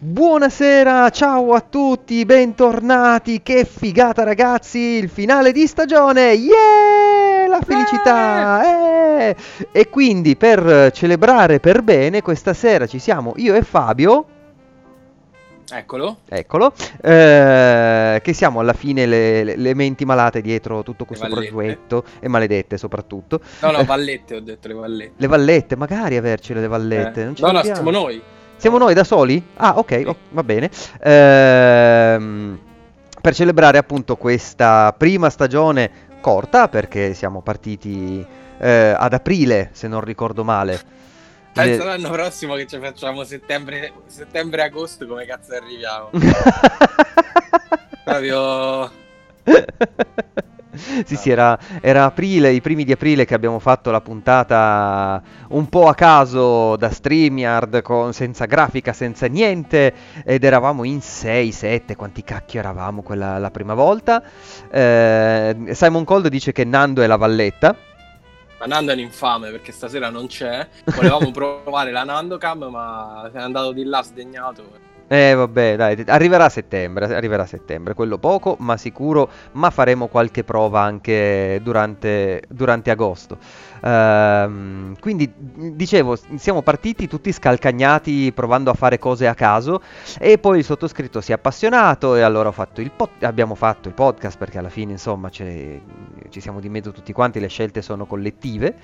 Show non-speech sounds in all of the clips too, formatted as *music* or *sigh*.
Buonasera, ciao a tutti, bentornati, che figata ragazzi, il finale di stagione, yeah, la felicità, eh! E quindi per celebrare per bene questa sera ci siamo io e Fabio, Eccolo. eccolo, eh, che siamo alla fine le, le- le menti malate dietro tutto questo progetto, e maledette soprattutto. No, no, vallette, ho detto le vallette. Le vallette, magari avercele le vallette, Eh. no, no, l'abbiamo. siamo noi. Siamo noi da soli? Ah, ok, Sì. oh, va bene. Ehm, per celebrare appunto questa prima stagione corta, perché siamo partiti eh, ad aprile, se non ricordo male. Pensa Le- l'anno prossimo che ci facciamo settembre, settembre e agosto, come cazzo arriviamo? *laughs* Proprio... *laughs* *laughs* Sì, sì, era, era aprile, i primi di aprile che abbiamo fatto la puntata un po' a caso da StreamYard, con- senza grafica, senza niente, ed eravamo in 6-7, quanti cacchio eravamo quella la prima volta. Eh, Simon Cold dice che Nando è la valletta. Ma Nando è un infame perché stasera non c'è. Volevamo *laughs* provare la Nando Cam, ma è andato di là sdegnato. Eh vabbè, dai, arriverà a settembre, arriverà a settembre, quello poco, ma sicuro, ma faremo qualche prova anche durante, durante agosto. Ehm, quindi, dicevo, siamo partiti tutti scalcagnati provando a fare cose a caso e poi il sottoscritto si è appassionato e allora fatto pod- abbiamo fatto il podcast perché alla fine, insomma, ci siamo di mezzo tutti quanti, le scelte sono collettive.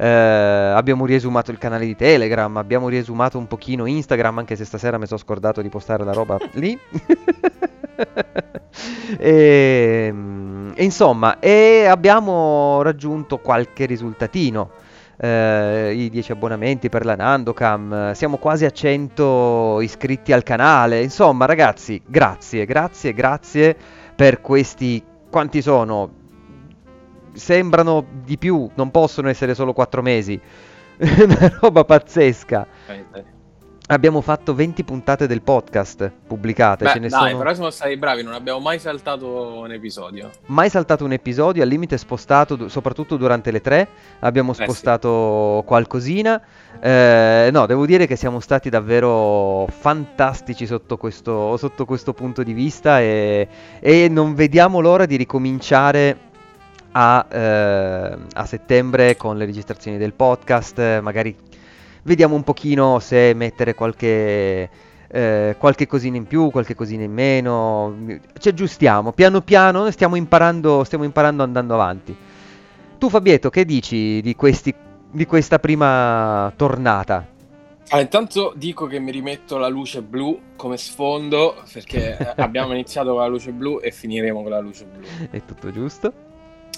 Eh, abbiamo riesumato il canale di Telegram, abbiamo riesumato un pochino Instagram, anche se stasera mi sono scordato di postare la roba *laughs* lì. *laughs* e, mm, e insomma, e abbiamo raggiunto qualche risultatino. Eh, I 10 abbonamenti per la Nandocam, siamo quasi a 100 iscritti al canale. Insomma, ragazzi, grazie, grazie, grazie per questi. Quanti sono? Sembrano di più, non possono essere solo 4 mesi. *laughs* Una roba pazzesca. Eh, dai. Abbiamo fatto 20 puntate del podcast pubblicate, Beh, ce ne dai, sono però siamo stati bravi, non abbiamo mai saltato un episodio. mai saltato un episodio, al limite spostato, soprattutto durante le tre, abbiamo sì. spostato qualcosina. Eh, no, devo dire che siamo stati davvero fantastici sotto questo, sotto questo punto di vista e, e non vediamo l'ora di ricominciare a, eh, a settembre con le registrazioni del podcast, magari vediamo un pochino se mettere qualche, eh, qualche cosina in più, qualche cosina in meno, ci aggiustiamo, piano piano stiamo imparando, stiamo imparando andando avanti. Tu Fabietto, che dici di, questi, di questa prima tornata? Allora, intanto dico che mi rimetto la luce blu come sfondo perché *laughs* abbiamo iniziato con la luce blu e finiremo con la luce blu. È tutto giusto?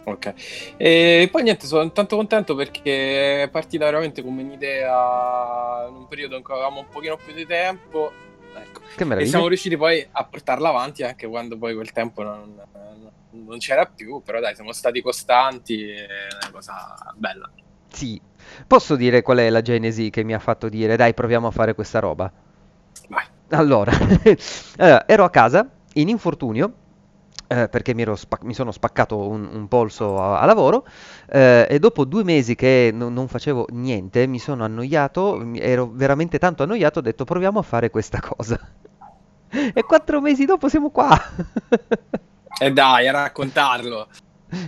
Ok. E poi niente, sono tanto contento perché è partita veramente come un'idea in un periodo in cui avevamo un pochino più di tempo. Ecco. E siamo riusciti poi a portarla avanti anche quando poi quel tempo non, non c'era più, però dai, siamo stati costanti, è una cosa bella. Sì. Posso dire qual è la genesi che mi ha fatto dire dai proviamo a fare questa roba? Vai. Allora, allora, *laughs* ero a casa in infortunio eh, perché mi, spac- mi sono spaccato un, un polso a, a lavoro eh, e dopo due mesi che no- non facevo niente mi sono annoiato, ero veramente tanto annoiato, ho detto proviamo a fare questa cosa. *laughs* E quattro mesi dopo siamo qua. *laughs* E dai, a raccontarlo.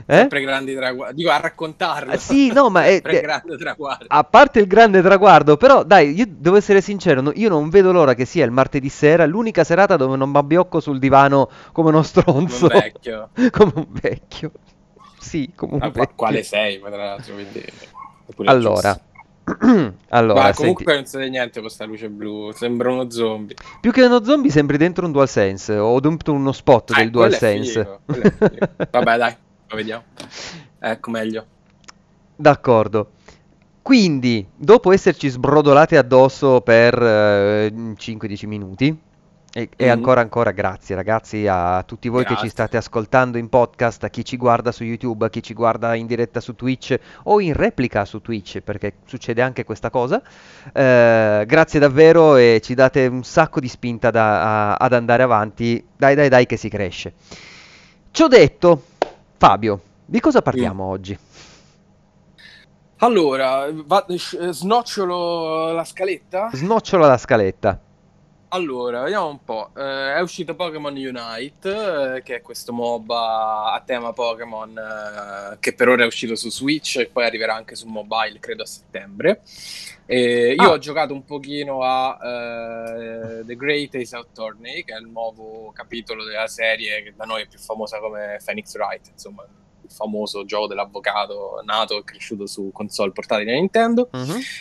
Eh? Sempre grandi traguardi. Dico a raccontarlo. Ah, sì, no, ma *laughs* è- grande traguardo. A parte il grande traguardo, però dai, io devo essere sincero, no- io non vedo l'ora che sia il martedì sera, l'unica serata dove non m'abbiocco sul divano come uno stronzo. Come un vecchio. *laughs* Come un vecchio. Sì, come un Ah, vecchio. quale sei, poi, tra l'altro, quindi... Allora, *clears throat* allora, Ma senti, comunque non succede niente con sta luce blu, sembra uno zombie. più che uno zombie sembri dentro un DualSense, ho dentro uno spot del Eh, quello è DualSense. figo. *laughs* Vabbè, dai, vediamo. Ecco, meglio. D'accordo. Quindi, dopo esserci sbrodolati addosso per eh, 5-10 minuti, E, e ancora ancora grazie ragazzi a tutti voi che ci Grazie. state ascoltando in podcast, a chi ci guarda su YouTube, a chi ci guarda in diretta su Twitch o in replica su Twitch, perché succede anche questa cosa. Eh, grazie davvero e ci date un sacco di spinta da- a- ad andare avanti. Dai, dai, dai che si cresce. Ciò detto, Fabio, di cosa parliamo oggi? Allora, va- snocciolo la scaletta? Snocciola la scaletta. Allora, vediamo un po'. Eh, è uscito Pokémon Unite, eh, che è questo MOBA a tema Pokémon eh, che per ora è uscito su Switch e poi arriverà anche su mobile, credo a settembre. E io Ah. ho giocato un pochino a eh, The Great Ace Tourney, che è il nuovo capitolo della serie che da noi è più famosa come Phoenix Wright, insomma, il famoso gioco dell'avvocato nato e cresciuto su console portatili da Nintendo.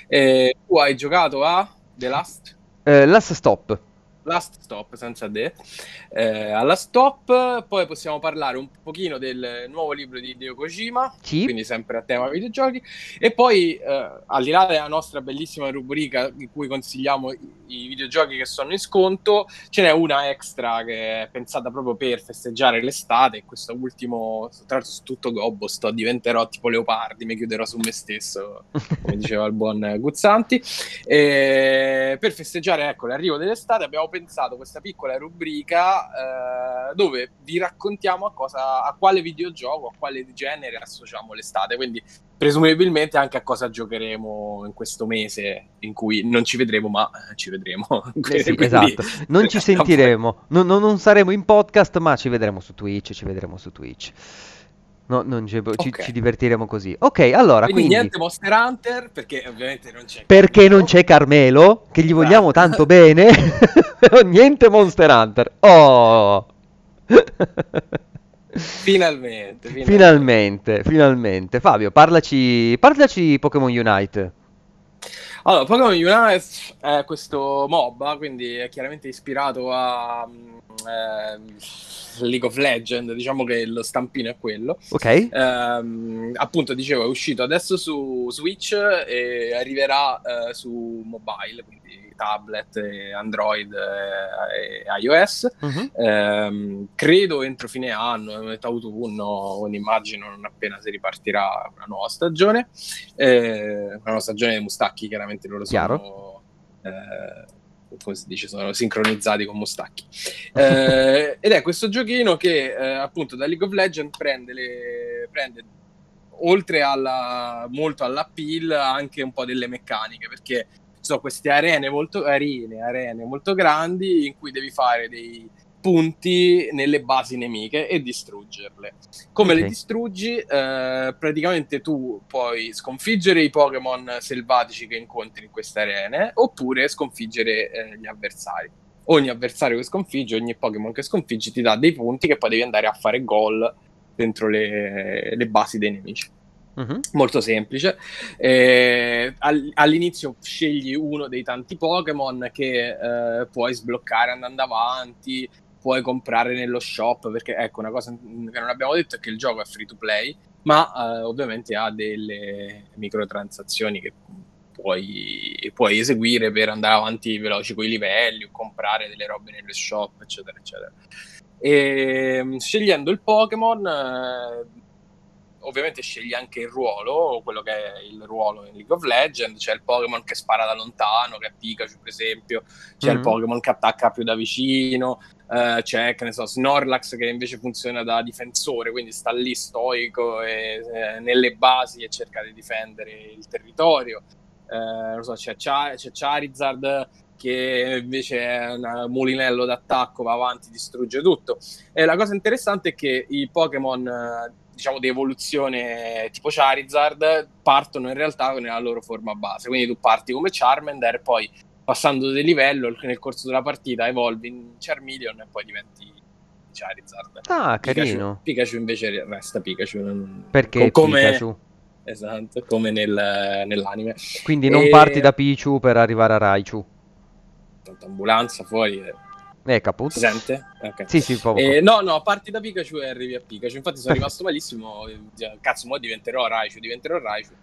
E tu hai giocato a The Last? Eh, last stop. Last Stop senza de eh, alla stop poi possiamo parlare un pochino del nuovo libro di Hideo Kojima Sì. quindi sempre a tema videogiochi. E poi eh, al di là della nostra bellissima rubrica in cui consigliamo i, i videogiochi che sono in sconto ce n'è una extra che è pensata proprio per festeggiare l'estate e questo ultimo tra l'altro su tutto gobbo sto diventerò tipo Leopardi mi chiuderò su me stesso come diceva il buon Guzzanti. E per festeggiare ecco, l'arrivo dell'estate abbiamo pensato questa piccola rubrica eh, dove vi raccontiamo a, cosa, a quale videogioco, a quale genere associamo l'estate, quindi presumibilmente anche a cosa giocheremo in questo mese in cui non ci vedremo ma ci vedremo. Eh sì, Quindi- esatto. Non ci sentiremo, non, non- non saremo in podcast, ma ci vedremo su Twitch, ci vedremo su Twitch. No, non ci, ci- Ok. ci divertiremo così. Ok, allora, Quindi, quindi, niente Monster Hunter perché ovviamente non c'è perché non Carmelo. c'è Carmelo, che gli vogliamo Esatto. tanto bene, *laughs* niente Monster Hunter. Oh! Finalmente, finalmente. Finalmente, finalmente. Fabio, parlaci, parlaci Pokémon Unite. Allora, Pokémon Unite è questo MOBA, quindi è chiaramente ispirato a ehm, League of Legends, diciamo che lo stampino è quello. Ok? Ehm, appunto, dicevo, è uscito adesso su Switch e arriverà eh, su mobile, quindi tablet, Android eh, e iOS. Ehm, credo entro fine anno, metà autunno, quindi immagino non appena si ripartirà una nuova stagione. Eh, una nuova stagione dei Mustacchi, chiaramente loro sono. Come si dice, sono sincronizzati con Mustacchi. Eh, ed è questo giochino che eh, appunto da League of Legends prende, le, prende oltre alla, molto all'appeal anche un po' delle meccaniche perché ci sono queste arene molto, arene, arene molto grandi in cui devi fare dei punti nelle basi nemiche e distruggerle. Come Ok. le distruggi? Eh, praticamente tu puoi sconfiggere i Pokémon selvatici che incontri in queste arene oppure sconfiggere eh, gli avversari. Ogni avversario che sconfiggi, ogni Pokémon che sconfiggi ti dà dei punti che poi devi andare a fare gol dentro le, le basi dei nemici Mhm. molto semplice. Eh, al- all'inizio scegli uno dei tanti Pokémon che eh, puoi sbloccare andando avanti, puoi comprare nello shop, perché ecco una cosa che non abbiamo detto è che il gioco è free to play, ma eh, ovviamente ha delle microtransazioni che puoi, puoi eseguire per andare avanti veloci con i livelli o comprare delle robe nello shop, eccetera, eccetera. E, scegliendo il Pokémon, eh, ovviamente scegli anche il ruolo, quello che è il ruolo in League of Legends. C'è il Pokémon che spara da lontano, che è Pikachu, per esempio. C'è il Mhm. Pokémon che attacca più da vicino. Eh, c'è, che ne so, Snorlax che invece funziona da difensore, quindi sta lì stoico e, eh, nelle basi e cerca di difendere il territorio. Non so, c'è, Char- c'è Charizard che invece è un mulinello d'attacco, va avanti, distrugge tutto. E la cosa interessante è che i Pokémon, eh, diciamo, di evoluzione tipo Charizard partono in realtà nella loro forma base. Quindi tu parti come Charmander, poi passando di livello nel corso della partita evolvi in Charmeleon e poi diventi Charizard. Ah, Pikachu, carino. Pikachu invece resta Pikachu. Perché co- come, Pikachu? Esatto, come nel- nell'anime. Quindi non E- parti da Pichu per arrivare a Raichu. Tanta ambulanza fuori. eh. Eh, caput. Si sente? Ok. Sì, sì, poco. Eh, no, no, parti da Pikachu e arrivi a Pikachu. Infatti sono rimasto malissimo. eh, Cazzo, mo diventerò Raichu, diventerò Raichu.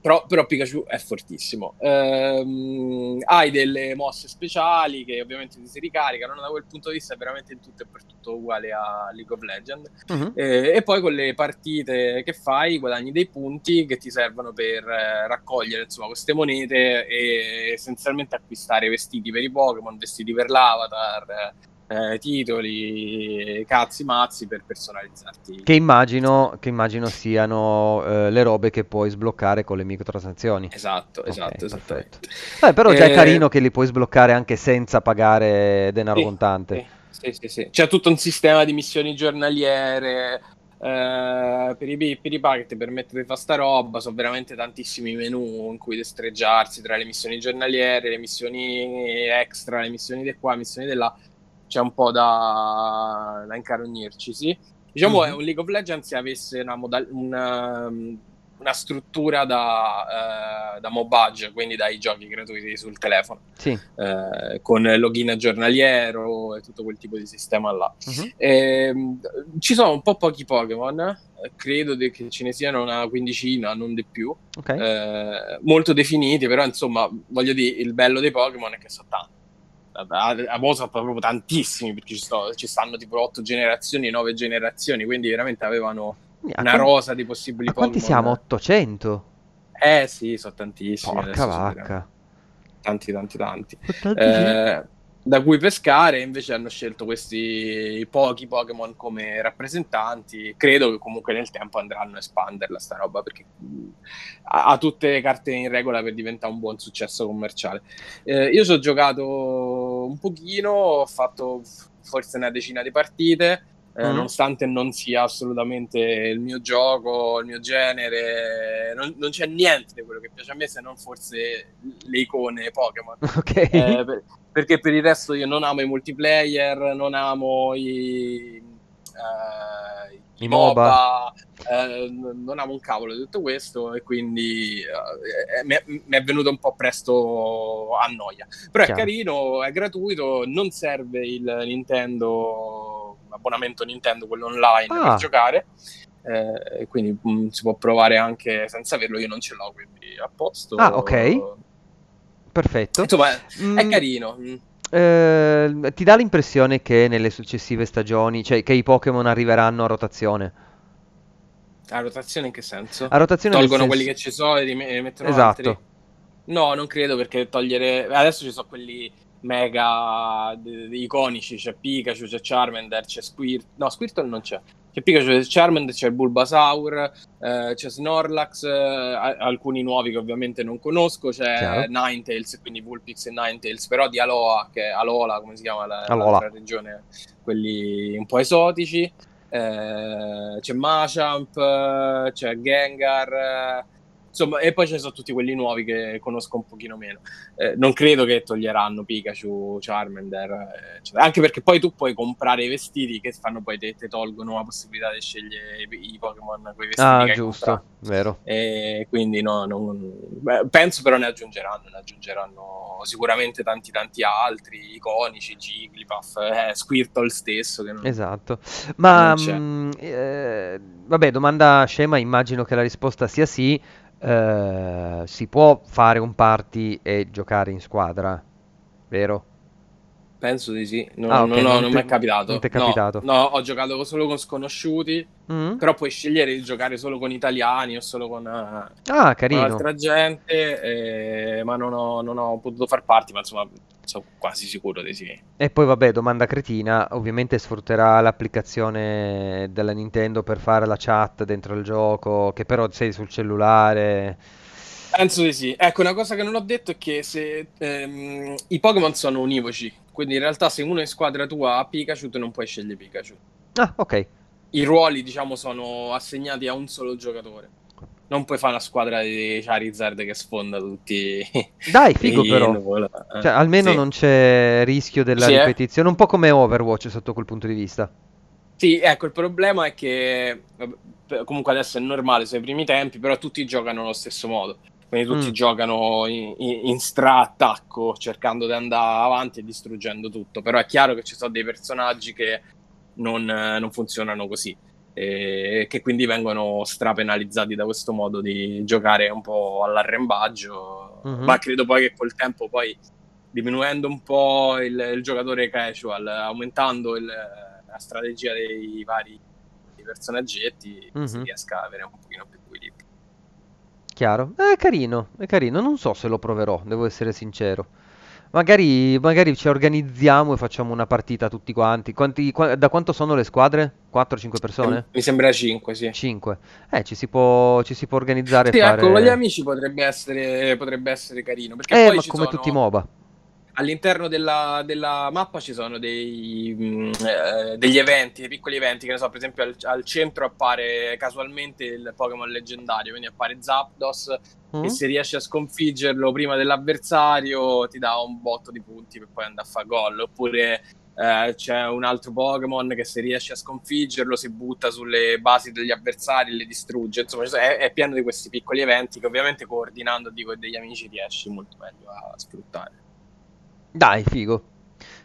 Però, però, Pikachu è fortissimo. Ehm, hai delle mosse speciali che ovviamente ti si ricaricano, da quel punto di vista è veramente in tutto e per tutto uguale a League of Legends. Uh-huh. Eh, e poi con le partite che fai guadagni dei punti che ti servono per eh, raccogliere insomma, queste monete e essenzialmente acquistare vestiti per i Pokémon, vestiti per l'avatar eh, titoli, cazzi mazzi per personalizzarti. Che immagino, che immagino siano eh, le robe che puoi sbloccare con le microtransazioni. Esatto, esatto, okay, eh, però già è carino che li puoi sbloccare anche senza pagare denaro sì, contante. Sì, sì, sì. C'è tutto un sistema di missioni giornaliere. Uh, per, i, per i pack ti permette di fare sta roba sono veramente tantissimi menu in cui destreggiarsi tra le missioni giornaliere, le missioni extra, le missioni di qua, le missioni di là c'è un po' da, da incarognirci, sì. Diciamo mm-hmm. è un League of Legends se avesse una, modal- una, una struttura da, uh, da mobage, quindi dai giochi gratuiti sul telefono, sì. uh, con login giornaliero e tutto quel tipo di sistema là. Mm-hmm. E, ci sono un po' pochi Pokémon, credo che ce ne siano una quindicina, non di più, okay. uh, molto definiti, però insomma, voglio dire, il bello dei Pokémon è che sono tanti a, a Mozart proprio tantissimi perché ci, sto, ci, stanno tipo otto generazioni, nove generazioni, quindi veramente avevano una quanti, rosa di possibili Pokémon. Quanti siamo? 800? Eh sì, sono tantissimi. Porca vacca. Tanti, tanti, tanti. Eh, da cui pescare, invece hanno scelto questi pochi Pokémon come rappresentanti. Credo che comunque nel tempo andranno a espanderla sta roba perché ha, ha tutte le carte in regola per diventare un buon successo commerciale. Eh, io ci ho giocato un pochino, ho fatto forse una decina di partite. Eh, mm. nonostante non sia assolutamente il mio gioco, il mio genere, non, non, c'è niente di quello che piace a me se non forse le icone Pokémon. *laughs* Ok. Eh, per, perché per il resto io non amo i multiplayer, non amo i, eh, i, i MOBA, eh, non amo un cavolo di tutto questo e quindi eh, mi, è, mi, è, venuto un po' presto a noia. Però Chiaro. è carino, è gratuito, non serve il Nintendo, l'abbonamento Nintendo, quello online ah. per giocare. Eh, quindi mh, mm, si può provare anche senza averlo, io non ce l'ho, quindi a posto. Ah, ok perfetto. Insomma, mm, è carino. Mm. Eh, ti dà l'impressione che nelle successive stagioni, cioè che i Pokémon arriveranno a rotazione? A rotazione in che senso? A rotazione Tolgono senso... quelli che ci sono e li mettono esatto. altri? No, non credo perché togliere... Adesso ci sono quelli mega d- d- iconici, c'è Pikachu, c'è Charmander, c'è Squirt... No, Squirtle non c'è. C'è Pikachu, c'è Charmander, c'è Bulbasaur, eh, c'è Snorlax, eh, alcuni nuovi che ovviamente non conosco, c'è Chiaro. Ninetales, quindi Vulpix e Ninetales, però di Alola, che è Alola, come si chiama la, la regione, quelli un po' esotici. Eh, c'è Machamp, c'è Gengar Insomma, e poi ci sono tutti quelli nuovi che conosco un pochino meno. Eh, non credo che toglieranno Pikachu, Charmander, eccetera. anche perché poi tu puoi comprare i vestiti che fanno poi te, te tolgono la possibilità di scegliere i, i Pokémon con i vestiti. Ah, giusto, vero. E quindi no, non, beh, penso però ne aggiungeranno, ne aggiungeranno sicuramente tanti tanti altri, iconici, Jigglypuff, eh, Squirtle stesso. Non, esatto, ma mh, mm, eh, vabbè, domanda scema, immagino che la risposta sia sì. Eh, si può fare un party e giocare in squadra, vero? Penso di sì, no, ah, okay, no, no, non, mi è capitato. Non ti è capitato? No, no, ho giocato solo con sconosciuti, mm. però puoi scegliere di giocare solo con italiani o solo con, ah, con altra gente, eh, ma non ho, non ho potuto far party, ma insomma sono quasi sicuro di sì. E poi vabbè, domanda cretina, ovviamente sfrutterà l'applicazione della Nintendo per fare la chat dentro il gioco, che però sei sul cellulare. Penso di sì. Ecco, una cosa che non ho detto è che se ehm, i Pokémon sono univoci, quindi in realtà se uno in squadra tua ha Pikachu, tu non puoi scegliere Pikachu. Ah, ok. I ruoli, diciamo, sono assegnati a un solo giocatore non puoi fare una squadra di Charizard che sfonda tutti. *laughs* Dai, *laughs* figo però. Eh, cioè, almeno sì. non c'è rischio della sì, eh. ripetizione, eh. un po' come Overwatch sotto quel punto di vista. Sì, ecco, il problema è che comunque adesso è normale, sono i primi tempi, però tutti giocano allo stesso modo. Quindi tutti mm. giocano in, in, stra-attacco, cercando di andare avanti e distruggendo tutto. Però è chiaro che ci sono dei personaggi che non, non funzionano così e che quindi vengono strapenalizzati da questo modo di giocare un po' all'arrembaggio, mm-hmm. ma credo poi che col tempo poi diminuendo un po' il, il giocatore casual, aumentando il, la strategia dei vari personaggetti, mm-hmm. si riesca ad avere un pochino più. Chiaro? È carino, è carino, non so se lo proverò, devo essere sincero. Magari, magari ci organizziamo e facciamo una partita tutti quanti. Quanti, qua- da quanto sono le squadre? 4-5 persone? Mi sembra 5, sì. 5. Eh, ci si può, ci si può organizzare. Sì, e ecco, fare... con gli amici potrebbe essere, potrebbe essere carino. Perché Eh, poi ma ci come sono- tutti i MOBA. All'interno della, della mappa ci sono dei, mh, eh, degli eventi, dei piccoli eventi, che ne so, per esempio al, al centro appare casualmente il Pokémon leggendario, quindi appare Zapdos Mm? e se riesci a sconfiggerlo prima dell'avversario ti dà un botto di punti per poi andare a fare gol, oppure eh, c'è un altro Pokémon che se riesci a sconfiggerlo si butta sulle basi degli avversari e le distrugge, insomma è, è pieno di questi piccoli eventi che ovviamente coordinandoti con degli amici riesci molto meglio a sfruttare. Dai, figo.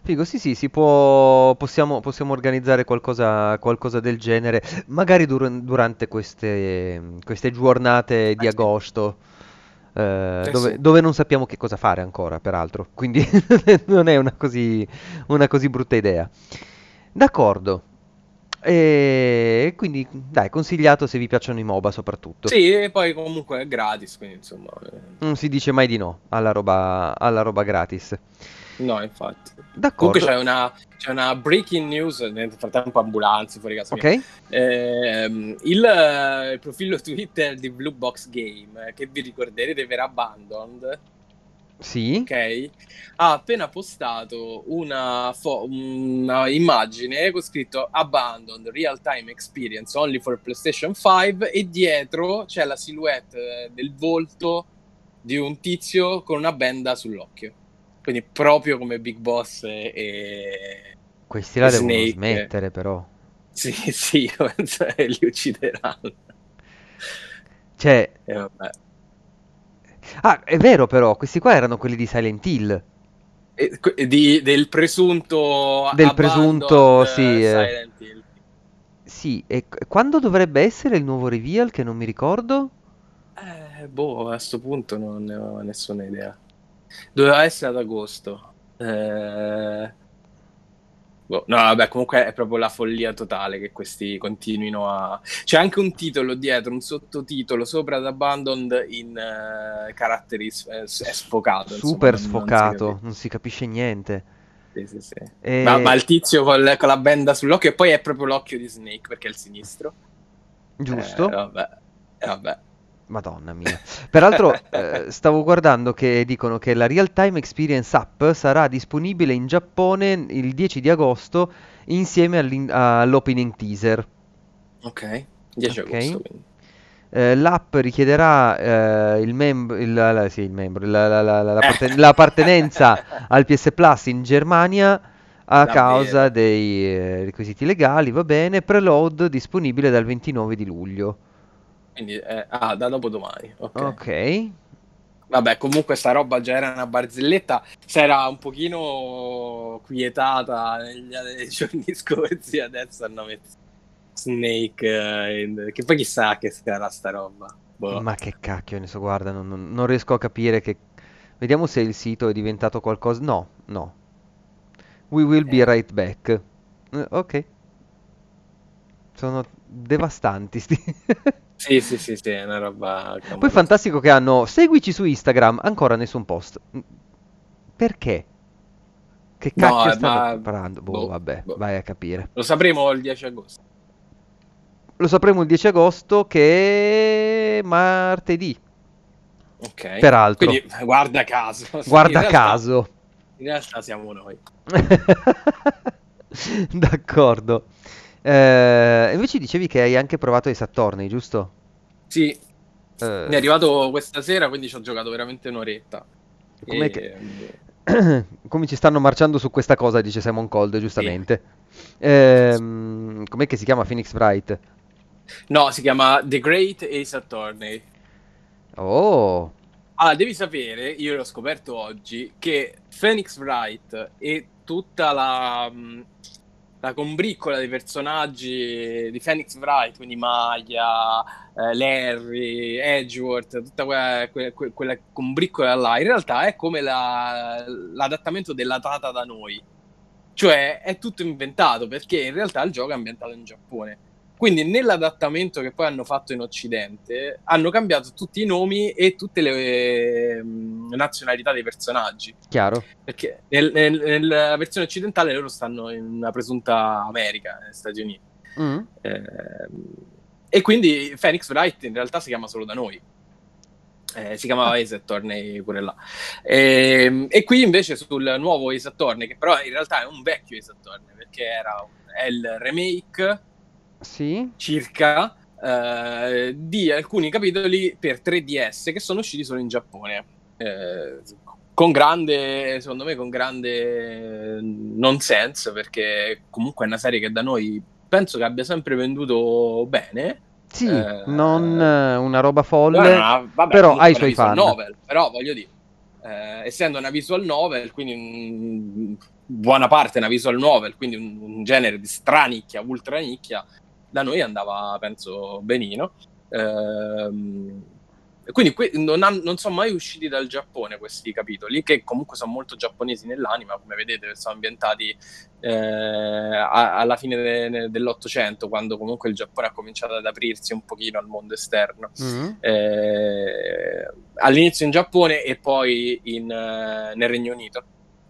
Figo, sì, sì, si può, possiamo, possiamo organizzare qualcosa, qualcosa del genere, magari dur- durante queste, queste giornate di Eh sì. agosto, eh, Eh dove, sì. dove non sappiamo che cosa fare ancora, peraltro, quindi *laughs* non è una così, una così brutta idea. D'accordo. E quindi, dai, consigliato se vi piacciono i MOBA soprattutto. Sì, e poi comunque è gratis, quindi insomma... eh, Non si dice mai di no alla roba, alla roba gratis. No, infatti. D'accordo. Comunque c'è una, c'è una breaking news, nel frattempo ambulanze fuori casa. Ok? Ehm, il, eh, il profilo Twitter di Blue Box Game, eh, che vi ricorderete per Abandoned, Sì. ok? Ha appena postato una, fo- una immagine con scritto Abandoned Real Time Experience Only for PlayStation 5 e dietro c'è la silhouette eh, del volto di un tizio con una benda sull'occhio. Quindi proprio come Big Boss e... e- Questi la devono Snake. smettere però. Sì, sì, *laughs* cioè, li uccideranno. Cioè, E vabbè. Ah, è vero però, questi qua erano quelli di Silent Hill. E- que- di- del presunto Del presunto, sì, eh, eh. Silent Hill. Sì, e qu- quando dovrebbe essere il nuovo reveal che non mi ricordo? Eh, boh, a sto punto non ne ho nessuna idea. Doveva essere ad agosto. Eh, boh, no, vabbè, comunque è proprio la follia totale che questi continuino a... C'è anche un titolo dietro, un sottotitolo sopra ad Abandoned in eh, caratteri s- eh, s- è sfocato. insomma, Super non- si sfocato, non si capisce niente. Sì, sì, sì. E- Ma, ma il tizio col- con la benda sull'occhio e poi è proprio l'occhio di Snake perché è il sinistro. Giusto? Eh, vabbè. Eh, vabbè. Madonna mia. Peraltro, *laughs* eh, stavo guardando che dicono che la Real Time Experience App sarà disponibile in Giappone il 10 di agosto insieme all'opening teaser. Ok. 10 Ok. agosto. Eh, l'app richiederà eh, il, membro, il, sì, il membro, la, la- la- Eh. l'apparte- l'appartenenza *laughs* al PS Plus in Germania a Davvero? causa dei eh, requisiti legali, va bene. Preload disponibile dal 29 di luglio. Quindi, eh, ah, da dopo domani. Ok. Ok. Vabbè, comunque sta roba già era una barzelletta. Si era un pochino quietata negli, nei giorni *laughs* scorsi. Adesso hanno messo Snake. eh, in- Che poi chissà che sarà sta roba. Boh. Ma che cacchio ne so, guarda, non, non- non riesco a capire che... Vediamo se il sito è diventato qualcosa... No, no. We will be Eh. right back. Eh, ok. Sono devastanti sti... *laughs* Sì, sì, sì, sì, è una roba. Poi clamorosa. fantastico che hanno... Seguici su Instagram, ancora nessun post. Mm, Perché? Che No, cacchio eh, stanno ma- preparando? Boh, boh, vabbè, boh. vai a capire. Lo sapremo il 10 agosto. Lo sapremo il 10 agosto che è martedì, Ok. peraltro. Quindi, guarda caso. *laughs* Guarda In realtà- caso. In realtà siamo noi. *laughs* D'accordo. Eh, invece dicevi che hai anche provato i Sattorni, giusto? Sì, Eh, mi è arrivato questa sera, quindi ci ho giocato veramente un'oretta. Com'è E- che- *clears throat* come ci stanno marciando su questa cosa, dice Simon Cold, giustamente. Ehm, com'è che si chiama Phoenix Wright? No, si chiama The Great Ace Attorney. Oh, Ah, devi sapere, io l'ho scoperto oggi, che Phoenix Wright e tutta la... la combriccola dei personaggi di Phoenix Wright, quindi Maya, eh, Larry, Edgeworth, tutta quella, quella, quella, combriccola là, in realtà è come la, l'adattamento della Tata da noi. Cioè è tutto inventato perché in realtà il gioco è ambientato in Giappone quindi nell'adattamento che poi hanno fatto in Occidente hanno cambiato tutti i nomi e tutte le eh, nazionalità dei personaggi. Chiaro. Perché nel, nel, nella versione occidentale loro stanno in una presunta America, negli Stati Uniti. Mm. Eh, e quindi Phoenix Wright in realtà si chiama solo da noi. Eh, si chiamava Ace Attorney pure là. E, ehm, e, qui invece sul nuovo Ace Attorney, che però in realtà è un vecchio Ace Attorney, perché era è il remake sì. circa eh, di alcuni capitoli per 3DS che sono usciti solo in Giappone. Eh, con grande, secondo me, con grande nonsense, perché comunque è una serie che da noi penso che abbia sempre venduto bene. Sì, eh, non una roba folle, no, vabbè, però ha i suoi fan. Novel, però voglio dire, eh, essendo una visual novel, quindi un, buona parte una visual novel, quindi un, un genere di stranicchia, ultra nicchia, da noi andava, penso, benino. Ehm, quindi que- non, han- non, sono mai usciti dal Giappone questi capitoli, che comunque sono molto giapponesi nell'anima, come vedete, sono ambientati eh, a- alla fine de- dell'Ottocento, quando comunque il Giappone ha cominciato ad aprirsi un pochino al mondo esterno. Mm-hmm. Eh, all'inizio in Giappone e poi in, uh, nel Regno Unito.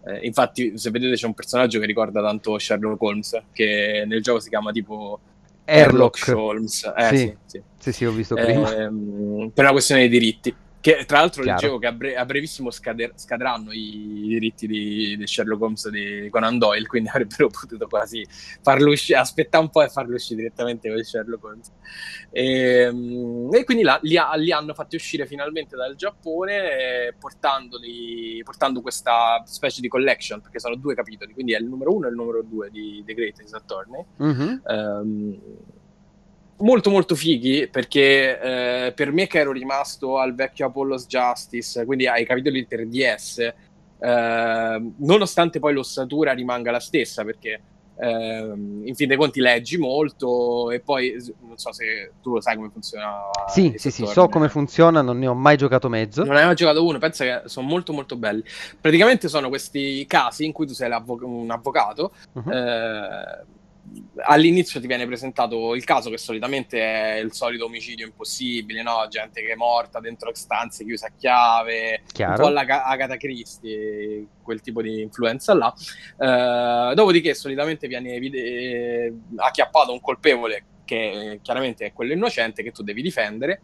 Eh, infatti, se vedete, c'è un personaggio che ricorda tanto Sherlock Holmes, che nel gioco si chiama tipo Airlock, Holmes. Eh, sì. Sì, sì. sì, ho visto prima. Ehm, per una questione di diritti. Che tra l'altro Chiaro. leggevo che a, bre- a brevissimo scader- scadranno i diritti di-, di, Sherlock Holmes di Conan Doyle, quindi *laughs* avrebbero potuto quasi farlo uscire, aspettare un po' e farlo uscire direttamente con Sherlock Holmes. E, ehm, e quindi là, li, ha, li, hanno fatti uscire finalmente dal Giappone, eh, portando questa specie di collection, perché sono due capitoli, quindi è il numero uno e il numero due di The Great Ace Attorney. Mm-hmm. Um, molto molto fighi perché eh, per me che ero rimasto al vecchio Apollo's Justice, quindi ai capitoli 3DS, eh, nonostante poi l'ossatura rimanga la stessa perché eh, in fin dei conti leggi molto e poi non so se tu lo sai come funziona. Sì, sì, sì, so come funziona, non ne ho mai giocato mezzo. Non ne hai mai giocato uno, pensa che sono molto molto belli. Praticamente sono questi casi in cui tu sei un avvocato. Uh-huh. Eh, all'inizio ti viene presentato il caso che solitamente è il solito omicidio impossibile, no? gente che è morta dentro stanze chiuse a chiave, Chiaro. un po' alla Agatha Christie, quel tipo di influenza là. Uh, dopodiché solitamente viene vide- acchiappato un colpevole che chiaramente è quello innocente che tu devi difendere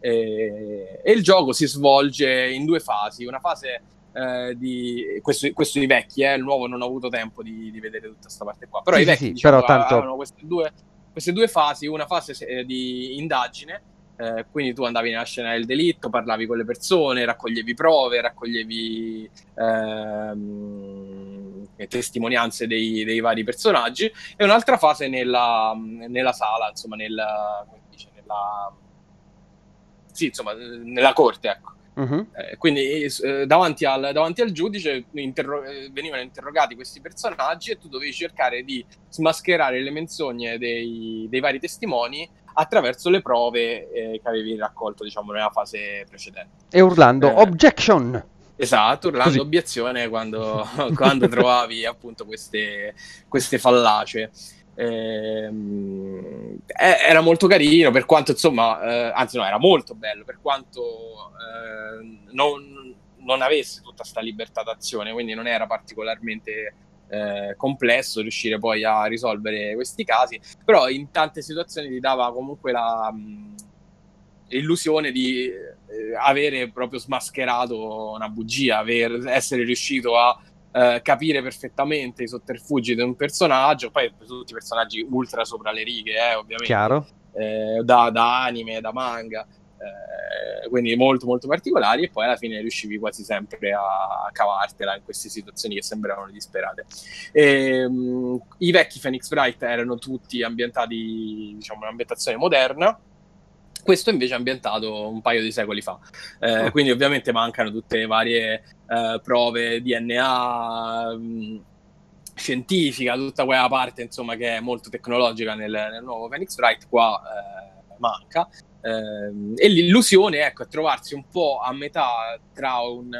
e, e il gioco si svolge in due fasi, una fase eh, di questo, questo i vecchi, eh, il nuovo non ho avuto tempo di, di vedere tutta questa parte qua. Però sì, i vecchi sì, diciamo, però tanto... avevano queste due, queste due, fasi, una fase eh, di indagine, eh, quindi tu andavi nella scena del delitto, parlavi con le persone, raccoglievi prove, raccoglievi ehm, testimonianze dei, dei, vari personaggi, e un'altra fase nella, nella sala, insomma, nella, dice, nella, sì, insomma, nella corte, ecco. Uh-huh. Eh, quindi eh, davanti, al, davanti, al, giudice interro- eh, venivano interrogati questi personaggi e tu dovevi cercare di smascherare le menzogne dei, dei vari testimoni attraverso le prove eh, che avevi raccolto diciamo, nella fase precedente. E urlando eh, objection! Esatto, urlando Così. obiezione quando, *laughs* quando trovavi appunto queste, queste fallacie. Ehm, era molto carino per quanto insomma eh, anzi no era molto bello per quanto eh, non, non, avesse tutta questa libertà d'azione quindi non era particolarmente eh, complesso riuscire poi a risolvere questi casi però in tante situazioni ti dava comunque la mh, l'illusione di eh, avere proprio smascherato una bugia aver, essere riuscito a eh, capire perfettamente i sotterfugi di un personaggio, poi tutti i personaggi ultra sopra le righe, eh, ovviamente. Chiaro. Eh, da, da, anime, da manga, eh, quindi molto molto particolari e poi alla fine riuscivi quasi sempre a cavartela in queste situazioni che sembravano disperate. E, ehm, mh, I vecchi Phoenix Wright erano tutti ambientati, diciamo, in un'ambientazione moderna, questo invece è ambientato un paio di secoli fa. Eh, oh. Quindi ovviamente mancano tutte le varie eh, prove DNA, mh, mm, scientifica, tutta quella parte insomma che è molto tecnologica nel, nel nuovo Phoenix Wright, qua eh, manca. Eh, e l'illusione ecco, è trovarsi un po' a metà tra un,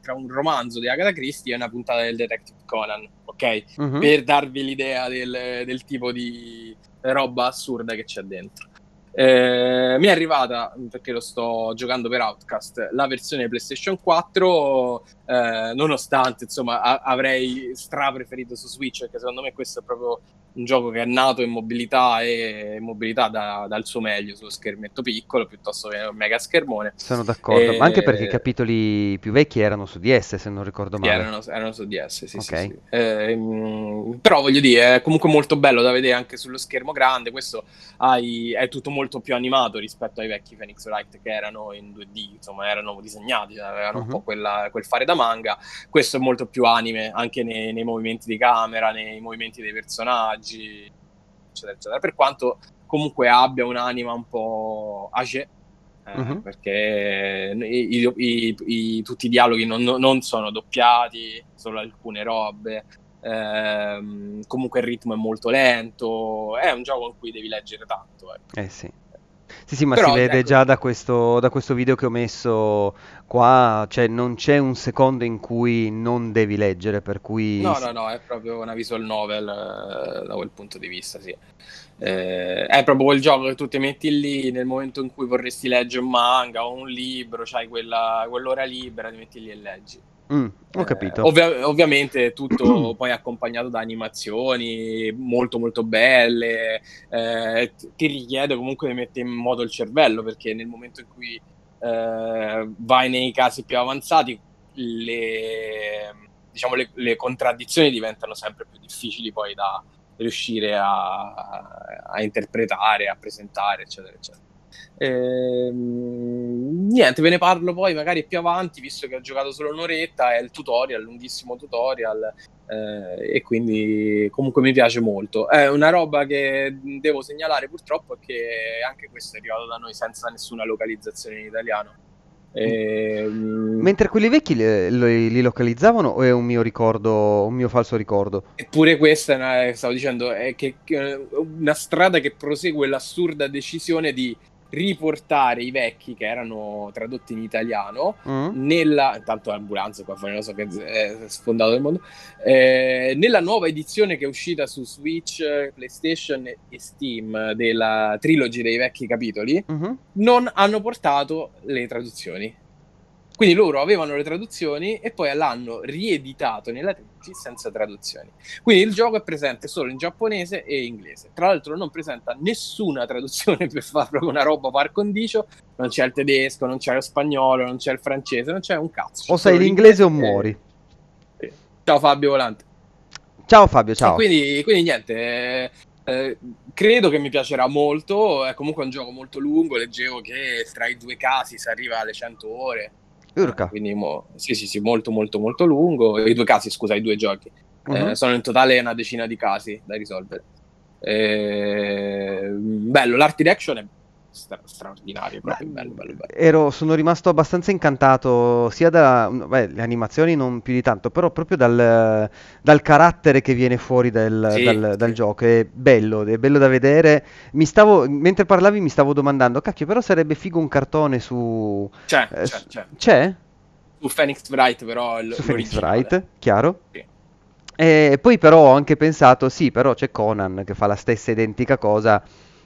tra un romanzo di Agatha Christie e una puntata del Detective Conan, ok? Uh-huh. Per darvi l'idea del, del tipo di roba assurda che c'è dentro. Eh, mi è arrivata, perché lo sto giocando per Outcast, la versione PlayStation 4, eh, nonostante insomma a- avrei stra preferito su Switch, perché secondo me questo è proprio un gioco che è nato in mobilità e in mobilità da, dal suo meglio sullo schermetto piccolo piuttosto che un mega schermone. Sono d'accordo, e... ma anche perché i capitoli più vecchi erano su DS, se non ricordo male. Erano, erano su DS, sì, okay. sì, sì. Eh, però voglio dire, è comunque molto bello da vedere anche sullo schermo grande, questo hai, è tutto molto più animato rispetto ai vecchi Phoenix Wright che erano in 2D, insomma erano disegnati, avevano uh-huh. un po' quella, quel fare da manga, questo è molto più anime anche nei, nei movimenti di camera, nei movimenti dei personaggi personaggi, eccetera, eccetera. Per quanto comunque abbia un'anima un po' age, eh, uh-huh. perché i, i, i, tutti i dialoghi non, non, sono doppiati, solo alcune robe. Eh, comunque il ritmo è molto lento. È un gioco in cui devi leggere tanto. Eh, eh sì. Sì, sì, ma Però, si vede ecco... già da questo, da questo video che ho messo qua, cioè non c'è un secondo in cui non devi leggere, per cui... No, no, no, è proprio una visual novel eh, da quel punto di vista, sì. Eh, è proprio quel gioco che tu ti metti lì nel momento in cui vorresti leggere un manga o un libro, c'hai quella, quell'ora libera, ti metti lì e leggi. Mm, ho capito. Eh, ovvia- ovviamente tutto *clears throat* poi accompagnato da animazioni molto molto belle, eh, ti richiede comunque di mettere in moto il cervello perché nel momento in cui eh, vai nei casi più avanzati le, diciamo, le, le, contraddizioni diventano sempre più difficili poi da riuscire a, a interpretare, a presentare, eccetera, eccetera. Ehm, niente, ve ne parlo poi magari più avanti, visto che ho giocato solo un'oretta, è il tutorial, lunghissimo tutorial, eh, e quindi comunque mi piace molto. È una roba che devo segnalare purtroppo è che anche questo è arrivato da noi senza nessuna localizzazione in italiano. Ehm, Mentre quelli vecchi li, li, localizzavano o è un mio ricordo, un mio falso ricordo? Eppure questa, una, stavo dicendo, è che, che una strada che prosegue l'assurda decisione di riportare i vecchi che erano tradotti in italiano mm. nella tanto l'ambulanza qua fuori non so che è sfondato il mondo eh, nella nuova edizione che è uscita su Switch, PlayStation e Steam della trilogy dei vecchi capitoli mm-hmm. non hanno portato le traduzioni quindi loro avevano le traduzioni e poi l'hanno rieditato nella trilogy senza traduzioni. Quindi il gioco è presente solo in giapponese e inglese. Tra l'altro non presenta nessuna traduzione per fare proprio una roba par condicio. Non c'è il tedesco, non c'è lo spagnolo, non c'è il francese, non c'è un cazzo. O sei l'inglese o muori. Sì. Ciao Fabio Volante. Ciao Fabio, ciao. Quindi, quindi, niente, eh, eh, credo che mi piacerà molto. È comunque un gioco molto lungo. Leggevo che tra i due casi si arriva alle 100 ore. Urca. Quindi mo, sì, sì, sì, molto molto molto lungo. I due casi, scusa, i due giochi. Uh-huh. Eh, mhm. sono in totale una decina di casi da risolvere. Eh, bello, l'art direction è stra- straordinario, proprio Beh, bello, bello, bello. Ero, sono rimasto abbastanza incantato sia da beh, le animazioni non più di tanto, però proprio dal, dal carattere che viene fuori dal, sì, dal, sì. dal, gioco. È bello, è bello da vedere. Mi stavo, mentre parlavi mi stavo domandando, cacchio, però sarebbe figo un cartone su... C'è, eh, c'è, c'è. c'è? Su Phoenix Wright però... L- su Phoenix Wright, chiaro? Sì. E poi però ho anche pensato, sì, però c'è Conan che fa la stessa identica cosa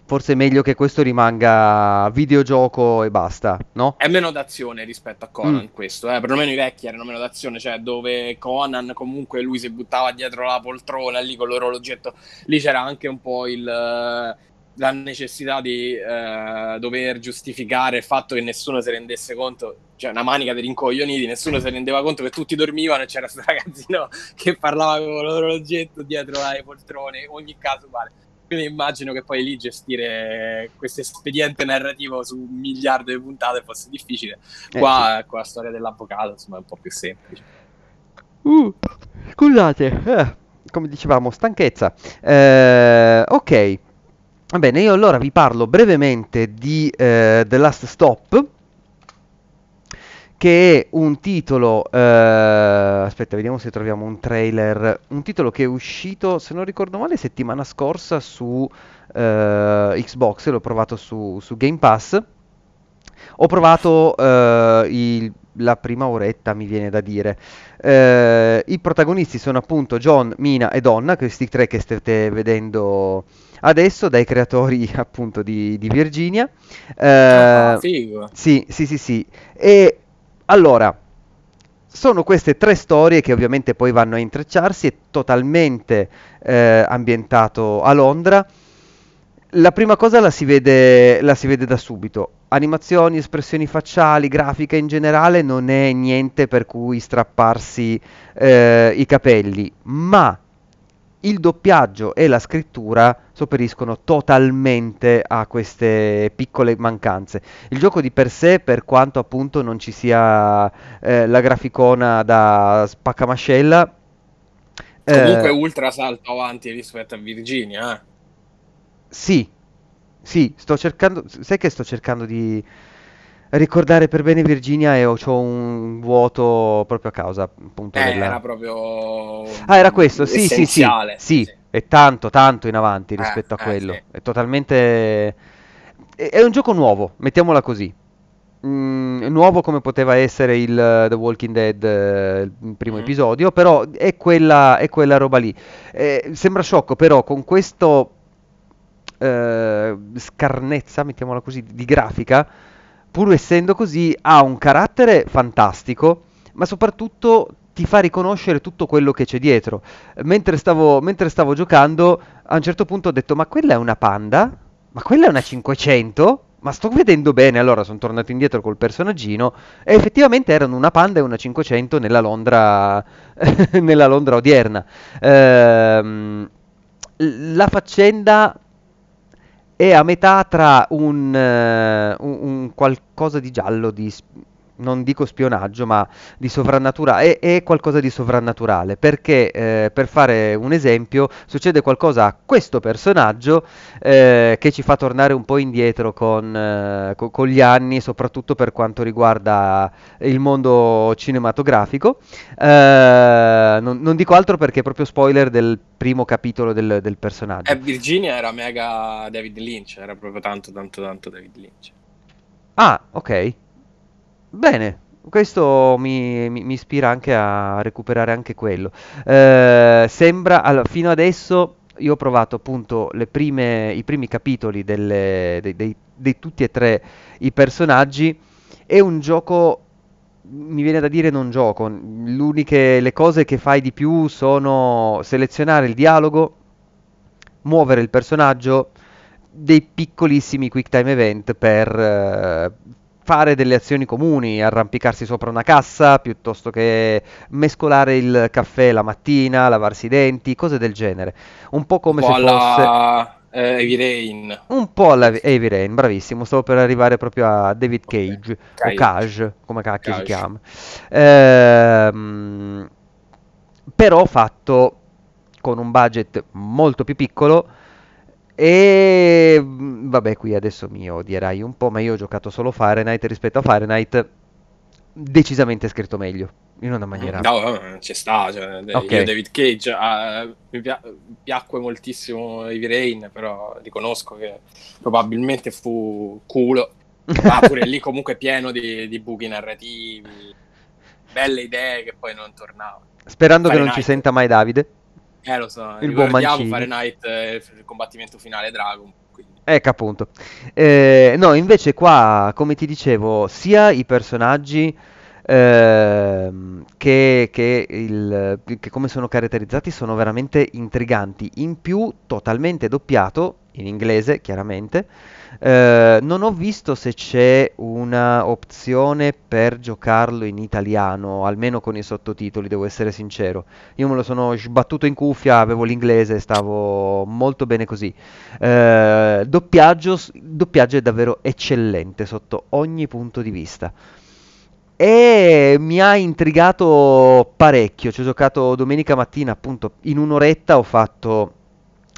forse è meglio che questo rimanga videogioco e basta, no? È meno d'azione rispetto a Conan mm. questo, eh? perlomeno i vecchi erano meno d'azione, cioè dove Conan comunque lui si buttava dietro la poltrona lì con l'orologetto, lì c'era anche un po' il, la necessità di eh, dover giustificare il fatto che nessuno si rendesse conto, cioè una manica di rincoglioniti, nessuno si rendeva conto che tutti dormivano e c'era questo *laughs* ragazzino che parlava con l'orologetto dietro alle poltrone, ogni caso uguale quindi immagino che poi lì gestire questo espediente narrativo su un miliardo di puntate fosse difficile. Eh, Qua sì. con la storia dell'avvocato insomma è un po' più semplice. Uh, scusate, eh, come dicevamo, stanchezza. Eh, ok, va bene, io allora vi parlo brevemente di eh, The Last Stop che è un titolo, eh, aspetta, vediamo se troviamo un trailer, un titolo che è uscito, se non ricordo male, settimana scorsa su eh, Xbox, l'ho provato su, su Game Pass. Ho provato eh, il- la prima oretta, mi viene da dire. Eh, i protagonisti sono appunto John, Mina e Donna, questi tre che state vedendo adesso, dai creatori *laughs* appunto di, di Virginia. Ah, Eh, figo. sì, sì, sì, sì. E allora, sono queste tre storie che ovviamente poi vanno a intrecciarsi, è totalmente eh, ambientato a Londra. La prima cosa la si vede, la si vede da subito. Animazioni, espressioni facciali, grafica in generale non è niente per cui strapparsi eh, i capelli, ma il doppiaggio e la scrittura sopperiscono totalmente a queste piccole mancanze. Il gioco di per sé, per quanto appunto non ci sia eh, la graficona da spaccamascella, Comunque eh, ultra salto avanti rispetto a Virginia, eh. sì, sì, sto cercando, sai che sto cercando di ricordare per bene Virginia e ho, un vuoto proprio a causa appunto Eh, della... era proprio Ah, era questo, mm, sì, sì, sì, sì, Sì. è tanto, tanto in avanti Eh, rispetto a eh, sì. quello, è totalmente... È, un gioco nuovo, mettiamola così. Mm, nuovo come poteva essere il eh, The Walking Dead, eh, il primo Mhm. episodio, però è quella, è quella roba lì. Eh, sembra sciocco, però con questo eh, scarnezza, mettiamola così, di grafica, pur essendo così, ha un carattere fantastico, ma soprattutto ti fa riconoscere tutto quello che c'è dietro. Mentre stavo, mentre stavo giocando, a un certo punto ho detto: Ma quella è una Panda? Ma quella è una 500? Ma sto vedendo bene. Allora sono tornato indietro col personaggino e effettivamente erano una Panda e una 500 nella Londra, *laughs* nella Londra odierna. Ehm, la faccenda è a metà tra un, eh, un- un qualcosa di giallo, di, non dico spionaggio, ma di sovrannaturale. È, è qualcosa di sovrannaturale, perché eh, per fare un esempio, succede qualcosa a questo personaggio eh, che ci fa tornare un po' indietro con, eh, co- con gli anni, soprattutto per quanto riguarda il mondo cinematografico. Eh, non, non dico altro perché è proprio spoiler del primo capitolo del del Eh, personaggio. Virginia era mega David Lynch, era proprio tanto, tanto, tanto David Lynch. Ah, ok. Bene, questo mi, mi- mi ispira anche a recuperare anche quello. Eh, sembra, allora, fino adesso io ho provato appunto prime, i primi capitoli delle- dei, dei- dei tutti e tre i personaggi. È un gioco, mi viene da dire non gioco, l'uniche, le cose che fai di più sono selezionare il dialogo, muovere il personaggio, dei piccolissimi quick time event per eh, fare delle azioni comuni, arrampicarsi sopra una cassa piuttosto che mescolare il caffè la mattina, lavarsi i denti, cose del genere. Un po' Un come po' se fosse alla eh, Heavy Rain. un po' alla Heavy Rain, bravissimo, stavo per arrivare proprio a David Cage o Cage, come cacchio si Cage. chiama. Ehm, però fatto con un budget molto più piccolo e mm, vabbè, qui adesso mi odierai un po', ma io ho giocato solo Fahrenheit rispetto a Fahrenheit, decisamente scritto meglio, in una maniera... No, ci sta. cioè, de- Ok, io David Cage ah, mi pia- piacque moltissimo Heavy Rain, però riconosco che probabilmente fu culo. *laughs* Ma pure lì comunque pieno di, di buchi narrativi, belle idee che poi non tornavano. sperando che non ci Fahrenheit, senta mai Davide, eh lo so, il buon Mancini. Fahrenheit, eh, il combattimento finale Dragon, quindi. Ecco appunto. Eh, no, invece qua, come ti dicevo, sia i personaggi ehm, che, che il- che come sono caratterizzati sono veramente intriganti. In più, totalmente doppiato, in inglese, chiaramente. Eh, non ho visto se c'è una opzione per giocarlo in italiano, almeno con i sottotitoli, devo essere sincero. Io me lo sono sbattuto in cuffia, avevo l'inglese, stavo molto bene così. Eh, doppiaggio, doppiaggio è davvero eccellente sotto ogni punto di vista. E mi ha intrigato parecchio. Ci ho giocato domenica mattina, appunto, in un'oretta ho fatto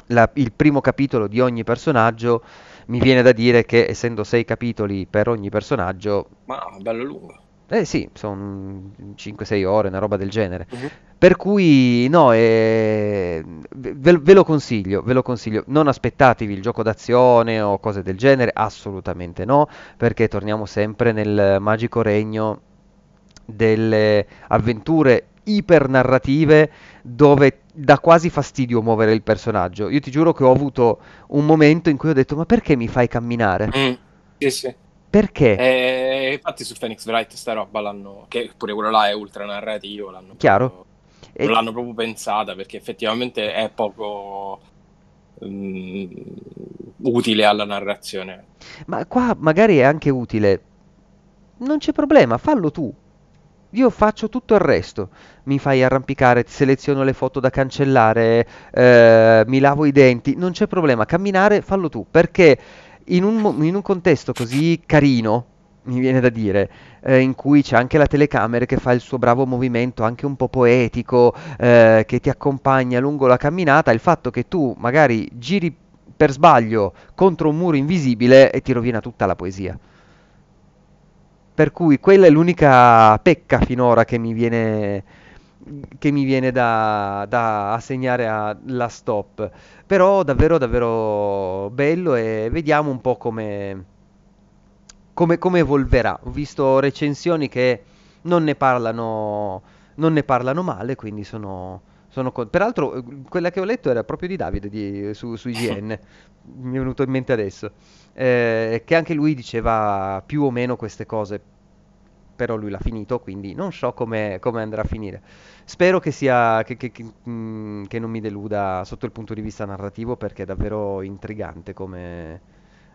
la- il primo capitolo di ogni personaggio. Mi viene da dire che, essendo sei capitoli per ogni personaggio, Ma bello lungo. Eh sì, sono 5-6 ore, una roba del genere. Uh-huh. Per cui no, eh, ve, ve, lo consiglio, ve lo consiglio. Non aspettatevi il gioco d'azione o cose del genere, assolutamente no, perché torniamo sempre nel magico regno delle avventure ipernarrative dove dà quasi fastidio muovere il personaggio. Io ti giuro che ho avuto un momento in cui ho detto ma perché mi fai camminare? Mm, sì, sì. Perché? Eh, infatti su Phoenix Wright sta roba l'hanno, che pure quello là è ultra narrativo, l'hanno Chiaro. Proprio, e... l'hanno proprio pensata perché effettivamente è poco um, utile alla narrazione. Ma qua magari è anche utile. Non c'è problema, fallo tu. Io faccio tutto il resto. Mi fai arrampicare, ti seleziono le foto da cancellare, eh, mi lavo i denti, non c'è problema. Camminare, fallo tu. Perché in un, in un contesto così carino, mi viene da dire, eh, in cui c'è anche la telecamera che fa il suo bravo movimento, anche un po' poetico, eh, che ti accompagna lungo la camminata, il fatto che tu magari giri per sbaglio contro un muro invisibile e ti rovina tutta la poesia. Per cui quella è l'unica pecca finora che mi viene, che mi viene da, da assegnare alla stop. Però davvero davvero bello e vediamo un po' come, come, come evolverà. Ho visto recensioni che non ne parlano, non ne parlano male, quindi sono, sono con... Peraltro quella che ho letto era proprio di Davide di, su, su IGN, *laughs* mi è venuto in mente adesso eh, che anche lui diceva più o meno queste cose, però lui l'ha finito, quindi non so come, come andrà a finire. Spero che, sia, che, che, mh, mm, che, non mi deluda sotto il punto di vista narrativo perché è davvero intrigante come,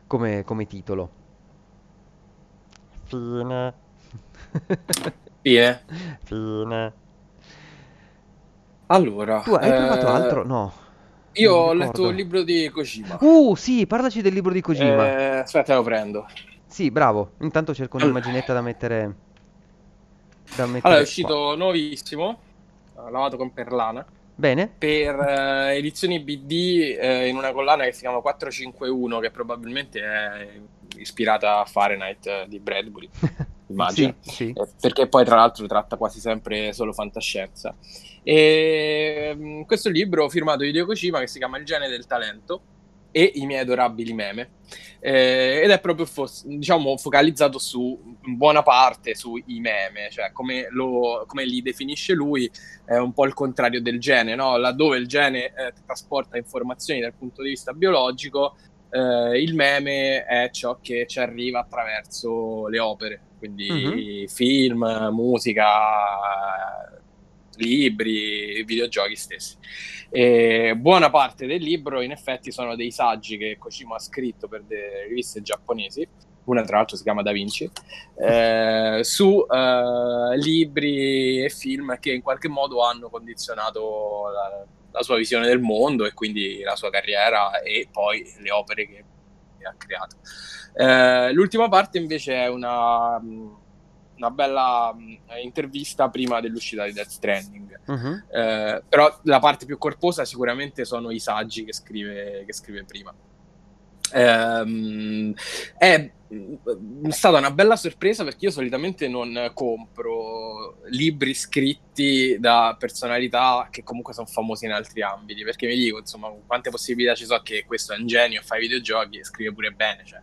come, come titolo. Fine. *laughs* Fine. Fine. Allora, tu hai eh... trovato altro? No. Io ho letto il libro di Kojima. Uh, sì, parlaci del libro di Kojima. Eh, aspetta, lo prendo. Sì, bravo. Intanto cerco un'immaginetta da mettere. Da mettere allora, è uscito qua. nuovissimo, lavato con perlana. Bene. Per uh, edizioni BD uh, in una collana che si chiama 451, che probabilmente è ispirata a Fahrenheit uh, di Bradbury. *laughs* immagino. sì, sì. perché poi tra l'altro tratta quasi sempre solo fantascienza. E um, questo libro firmato di Hideo Kojima che si chiama Il gene del talento e i miei adorabili meme eh, ed è proprio fo- diciamo focalizzato su in buona parte sui meme cioè come, lo, come, li definisce lui è un po' il contrario del gene no? laddove il gene eh, trasporta informazioni dal punto di vista biologico eh, il meme è ciò che ci arriva attraverso le opere quindi mm-hmm. film, musica libri, videogiochi stessi. E buona parte del libro, in effetti, sono dei saggi che Kojima ha scritto per delle riviste giapponesi. Una, tra l'altro, si chiama Da Vinci, eh, su eh, libri e film che in qualche modo hanno condizionato la, la sua visione del mondo e quindi la sua carriera e poi le opere che ha creato. Eh, l'ultima parte invece è una una bella mh, intervista prima dell'uscita di Death Stranding. Uh-huh. Eh, però la parte più corposa sicuramente sono i saggi che scrive, che scrive prima. Eh, è stata una bella sorpresa perché io solitamente non compro libri scritti da personalità che comunque sono famose in altri ambiti perché mi dico insomma quante possibilità ci sono che questo è un genio, fa i videogiochi e scrive pure bene cioè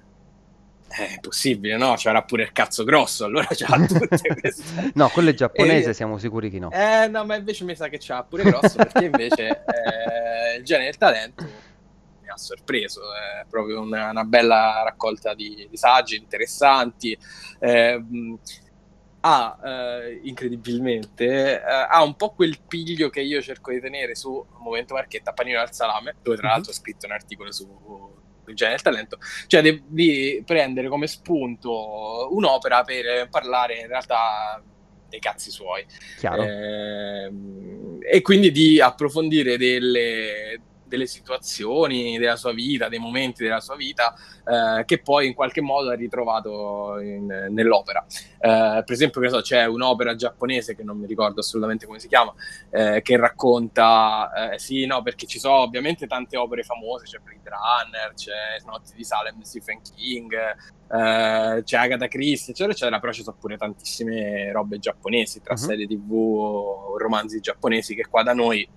è possibile, no? C'era pure il cazzo grosso, allora c'ha *laughs* tutte queste. no, quello è giapponese, e... siamo sicuri che no. Eh, no, ma invece mi sa che c'ha pure grosso, perché invece eh, il genere del talento mi ha sorpreso. È proprio una, una bella raccolta di, di saggi interessanti. Eh, ha eh, incredibilmente eh, ha un po' quel piglio che io cerco di tenere su Momento Marchetta Panino al Salame, dove tra mhm. l'altro ho scritto un articolo su il genere del talento, cioè di, di, prendere come spunto un'opera per parlare in realtà dei cazzi suoi. Eh, e quindi di approfondire delle, delle situazioni della sua vita, dei momenti della sua vita, eh, che poi in qualche modo ha ritrovato in, nell'opera. Eh, per esempio, so, c'è un'opera giapponese che non mi ricordo assolutamente come si chiama, eh, che racconta, eh, sì, no, perché ci sono ovviamente tante opere famose, c'è Blade Runner, c'è Notti di Salem Stephen King, eh, c'è Agatha Christie, eccetera, eccetera, però ci sono pure tantissime robe giapponesi, tra uh-huh. serie tv o romanzi giapponesi che qua da noi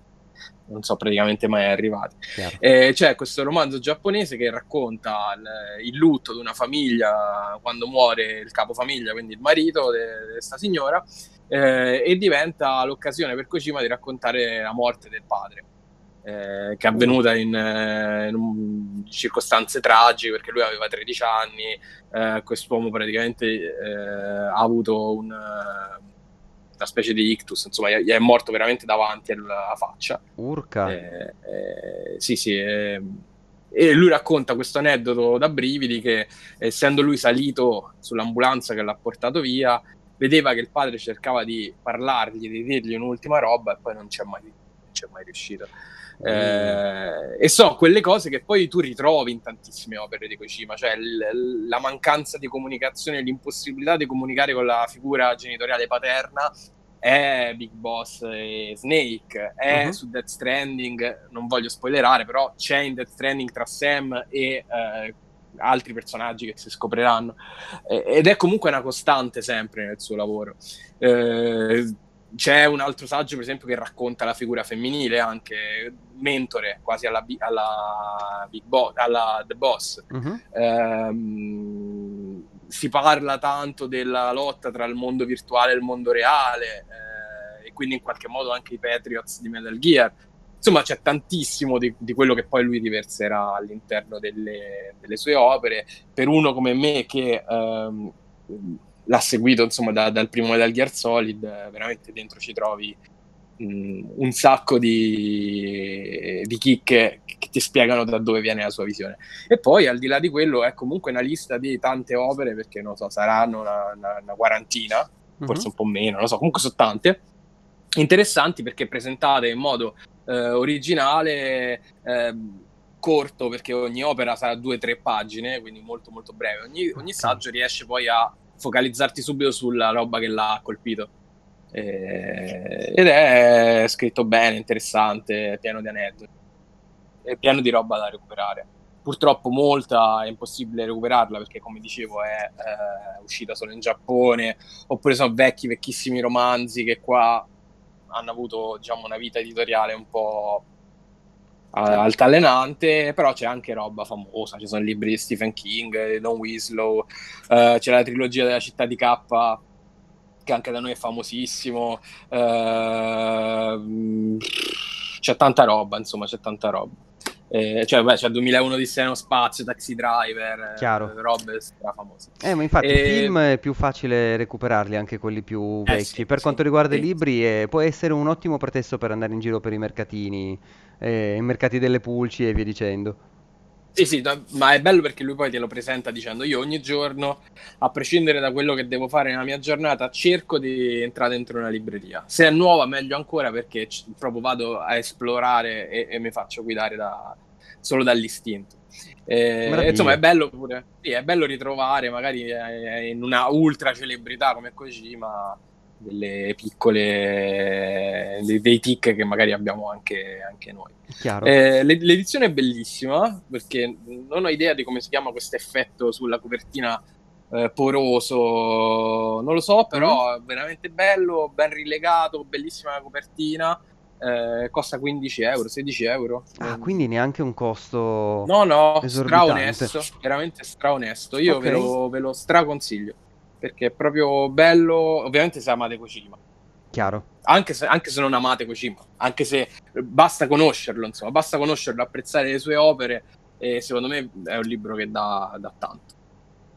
non so praticamente mai arrivati. Eh, c'è questo romanzo giapponese che racconta il, il, lutto di una famiglia quando muore il capofamiglia, quindi il marito di questa signora, eh, e diventa l'occasione per Kojima di raccontare la morte del padre. Eh, che è avvenuta in, eh, in, circostanze tragiche perché lui aveva 13 anni, eh, quest'uomo praticamente eh, ha avuto un, una specie di ictus, insomma, gli è morto veramente davanti alla faccia. Urca. Eh, eh, sì, sì. Eh, e lui racconta questo aneddoto da brividi che essendo lui salito sull'ambulanza che l'ha portato via, vedeva che il padre cercava di parlargli, di dirgli un'ultima roba e poi non c'è mai, c'è mai riuscito. Mm. Eh, e so quelle cose che poi tu ritrovi in tantissime opere di Kojima, cioè l- la mancanza di comunicazione, l'impossibilità di comunicare con la figura genitoriale paterna è Big Boss e Snake, è uh-huh. su Death Stranding, non voglio spoilerare, però c'è in Death Stranding tra Sam e eh, altri personaggi che si scopriranno ed è comunque una costante sempre nel suo lavoro. Eh, c'è un altro saggio, per esempio, che racconta la figura femminile, anche mentore quasi alla, alla Big Boss, alla The Boss. Uh-huh. Ehm, si parla tanto della lotta tra il mondo virtuale e il mondo reale, eh, e quindi in qualche modo anche i Patriots di Metal Gear. Insomma, c'è tantissimo di, di quello che poi lui riverserà all'interno delle, delle, sue opere. Per uno come me che ehm, l'ha seguito insomma da, dal primo Metal Gear Solid, veramente dentro ci trovi mh, un sacco di, di chicche che ti spiegano da dove viene la sua visione. E poi al di là di quello è comunque una lista di tante opere, perché non so, saranno una, una, una quarantina, mm-hmm. forse un po' meno, non lo so, comunque sono tante, interessanti perché presentate in modo eh, originale. Eh, corto perché ogni opera sarà due o tre pagine, quindi molto molto breve. Ogni, ogni saggio riesce poi a focalizzarti subito sulla roba che l'ha colpito. Eh, ed è scritto bene, interessante, pieno di aneddoti, è pieno di roba da recuperare. Purtroppo molta è impossibile recuperarla perché, come dicevo, è eh, uscita solo in Giappone, oppure sono vecchi, vecchissimi romanzi che qua hanno avuto diciamo, una vita editoriale un po' altalenante, però c'è anche roba famosa, ci sono libri di Stephen King, Don Winslow, uh, c'è la trilogia della città di K che anche da noi è famosissimo, uh, c'è tanta roba, insomma, c'è tanta roba. Eh, cioè, beh, c'è 2001 di Seno Spazio, Taxi Driver, Chiaro. Eh, robe famose. Eh, ma infatti e... i film è più facile recuperarli, anche quelli più eh, vecchi. Eh, sì, per sì, quanto riguarda sì. i libri, eh, può essere un ottimo pretesto per andare in giro per i mercatini eh, i mercati delle pulci e via dicendo. Sì, sì, ma è bello perché lui poi te lo presenta dicendo io ogni giorno, a prescindere da quello che devo fare nella mia giornata, cerco di entrare dentro una libreria. Se è nuova meglio ancora perché c- proprio vado a esplorare e, e mi faccio guidare da, solo dall'istinto. Eh, insomma è bello pure, sì, è bello ritrovare magari eh, in una ultra celebrità come Kojima delle piccole dei, dei tic che magari abbiamo anche, anche noi. Eh, l'edizione è bellissima perché non ho idea di come si chiama questo effetto sulla copertina eh, poroso, non lo so, però mm. è veramente bello, ben rilegato, bellissima la copertina. Eh, costa 15 euro, 16 euro. Ah, quindi neanche un costo. No, no, straonesto, veramente straonesto. Io okay. ve, lo, ve lo straconsiglio perché è proprio bello. Ovviamente se amate Kojima. Chiaro. Anche se, anche se non amate Kojima, anche se basta conoscerlo, insomma, basta conoscerlo, apprezzare le sue opere e secondo me è un libro che dà, dà tanto.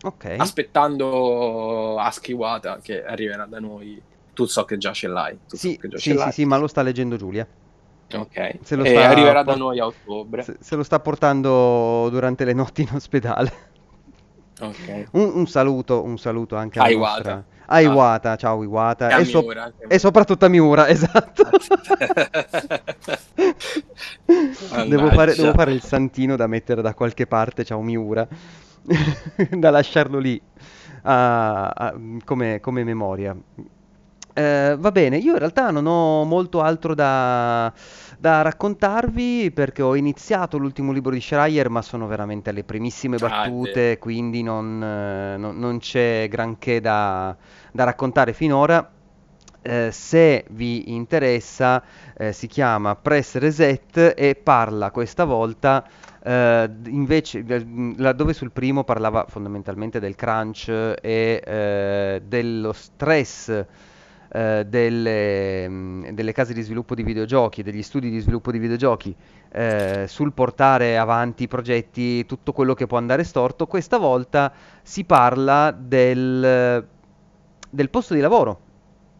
Ok. Aspettando Aski Wata che arriverà da noi. Tu so che già ce l'hai. Sì, so sì, sì, sì, ma lo sta leggendo Giulia. Ok. Se lo sta arriverà por- da noi a ottobre. Se, se lo sta portando durante le notti in ospedale. Okay. Un, un, saluto, un saluto anche a Iwata. A Iwata, ah. ciao Iwata. E, so- e, soprattutto a Miura, *laughs* esatto. Devo fare, devo fare il santino da mettere da qualche parte, un Miura, *laughs* da lasciarlo lì a- a- come, come memoria. Eh, va bene, io in realtà non ho molto altro da, da raccontarvi perché ho iniziato l'ultimo libro di Schreier, ma sono veramente alle primissime Ah, battute, quindi non, eh, non- non c'è granché da, da raccontare finora. Eh, se vi interessa, eh, si chiama Press Reset e parla questa volta, d- invece, laddove sul primo parlava fondamentalmente del crunch e eh, dello stress eh, delle, mh, delle case di sviluppo di videogiochi, degli studi di sviluppo di videogiochi, eh, sul portare avanti i progetti, tutto quello che può andare storto, questa volta si parla del, del posto di lavoro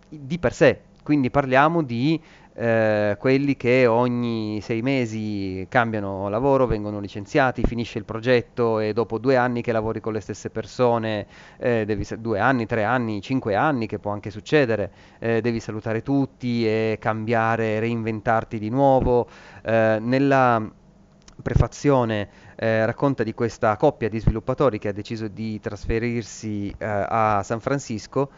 di per sé. Quindi parliamo di eh, quelli che ogni sei mesi cambiano lavoro, vengono licenziati, finisce il progetto e dopo due anni che lavori con le stesse persone, eh, devi, due anni, tre anni, cinque anni, che può anche succedere, eh, devi salutare tutti e cambiare, reinventarti di nuovo. Eh, nella prefazione eh, racconta di questa coppia di sviluppatori che ha deciso di trasferirsi eh, a San Francisco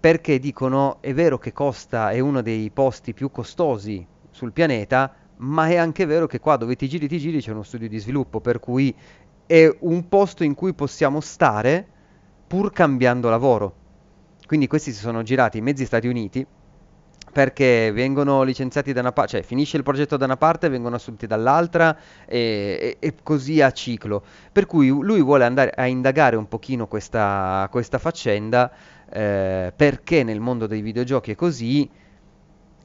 perché dicono è vero che costa, è uno dei posti più costosi sul pianeta, ma è anche vero che qua dove ti giri ti giri c'è uno studio di sviluppo, per cui è un posto in cui possiamo stare pur cambiando lavoro. Quindi questi si sono girati in mezzi Stati Uniti perché vengono licenziati da una parte, cioè finisce il progetto da una parte, vengono assunti dall'altra e, e- e così a ciclo. Per cui lui vuole andare a indagare un pochino questa, questa faccenda, eh, perché nel mondo dei videogiochi è così,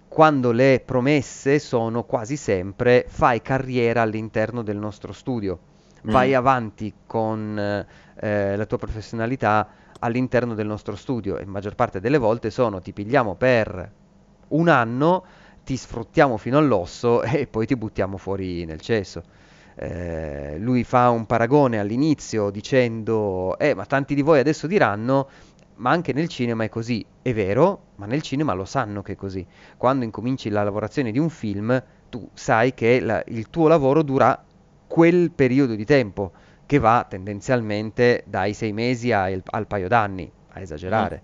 quando le promesse sono quasi sempre fai carriera all'interno del nostro studio, vai Mm. avanti con eh, la tua professionalità all'interno del nostro studio e maggior parte delle volte sono ti pigliamo per un anno, ti sfruttiamo fino all'osso *laughs* e poi ti buttiamo fuori nel cesso. Eh, lui fa un paragone all'inizio dicendo, eh, ma tanti di voi adesso diranno, ma anche nel cinema è così. È vero, ma nel cinema lo sanno che è così. Quando incominci la lavorazione di un film, tu sai che la- il tuo lavoro dura quel periodo di tempo, che va tendenzialmente dai sei mesi ai- al paio d'anni, a Mm. esagerare.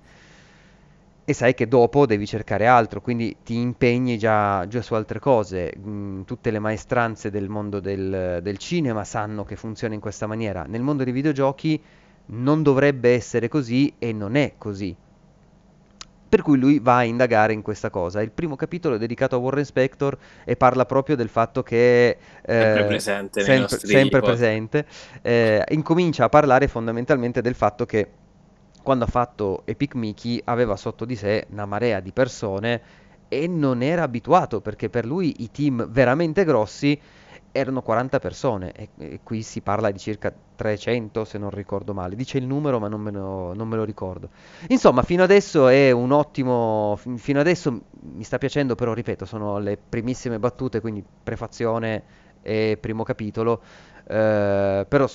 E sai che dopo devi cercare altro, quindi ti impegni già, già su altre cose. Mm, tutte le maestranze del mondo del, del cinema sanno che funziona in questa maniera. Nel mondo dei videogiochi non dovrebbe essere così e non è così. Per cui lui va a indagare in questa cosa. Il primo capitolo è dedicato a Warren Spector e parla proprio del fatto che, Sempre eh, presente sempre, nostri sempre podcast. presente, eh, incomincia a parlare fondamentalmente del fatto che quando ha fatto Epic Mickey aveva sotto di sé una marea di persone e non era abituato perché per lui i team veramente grossi erano 40 persone e, e qui si parla di circa 300 se non ricordo male. Dice il numero ma non me lo, non me lo ricordo. Insomma, fino adesso è un ottimo, fin- fino adesso mi sta piacendo, però ripeto, sono le primissime battute, quindi prefazione e primo capitolo. Eh, però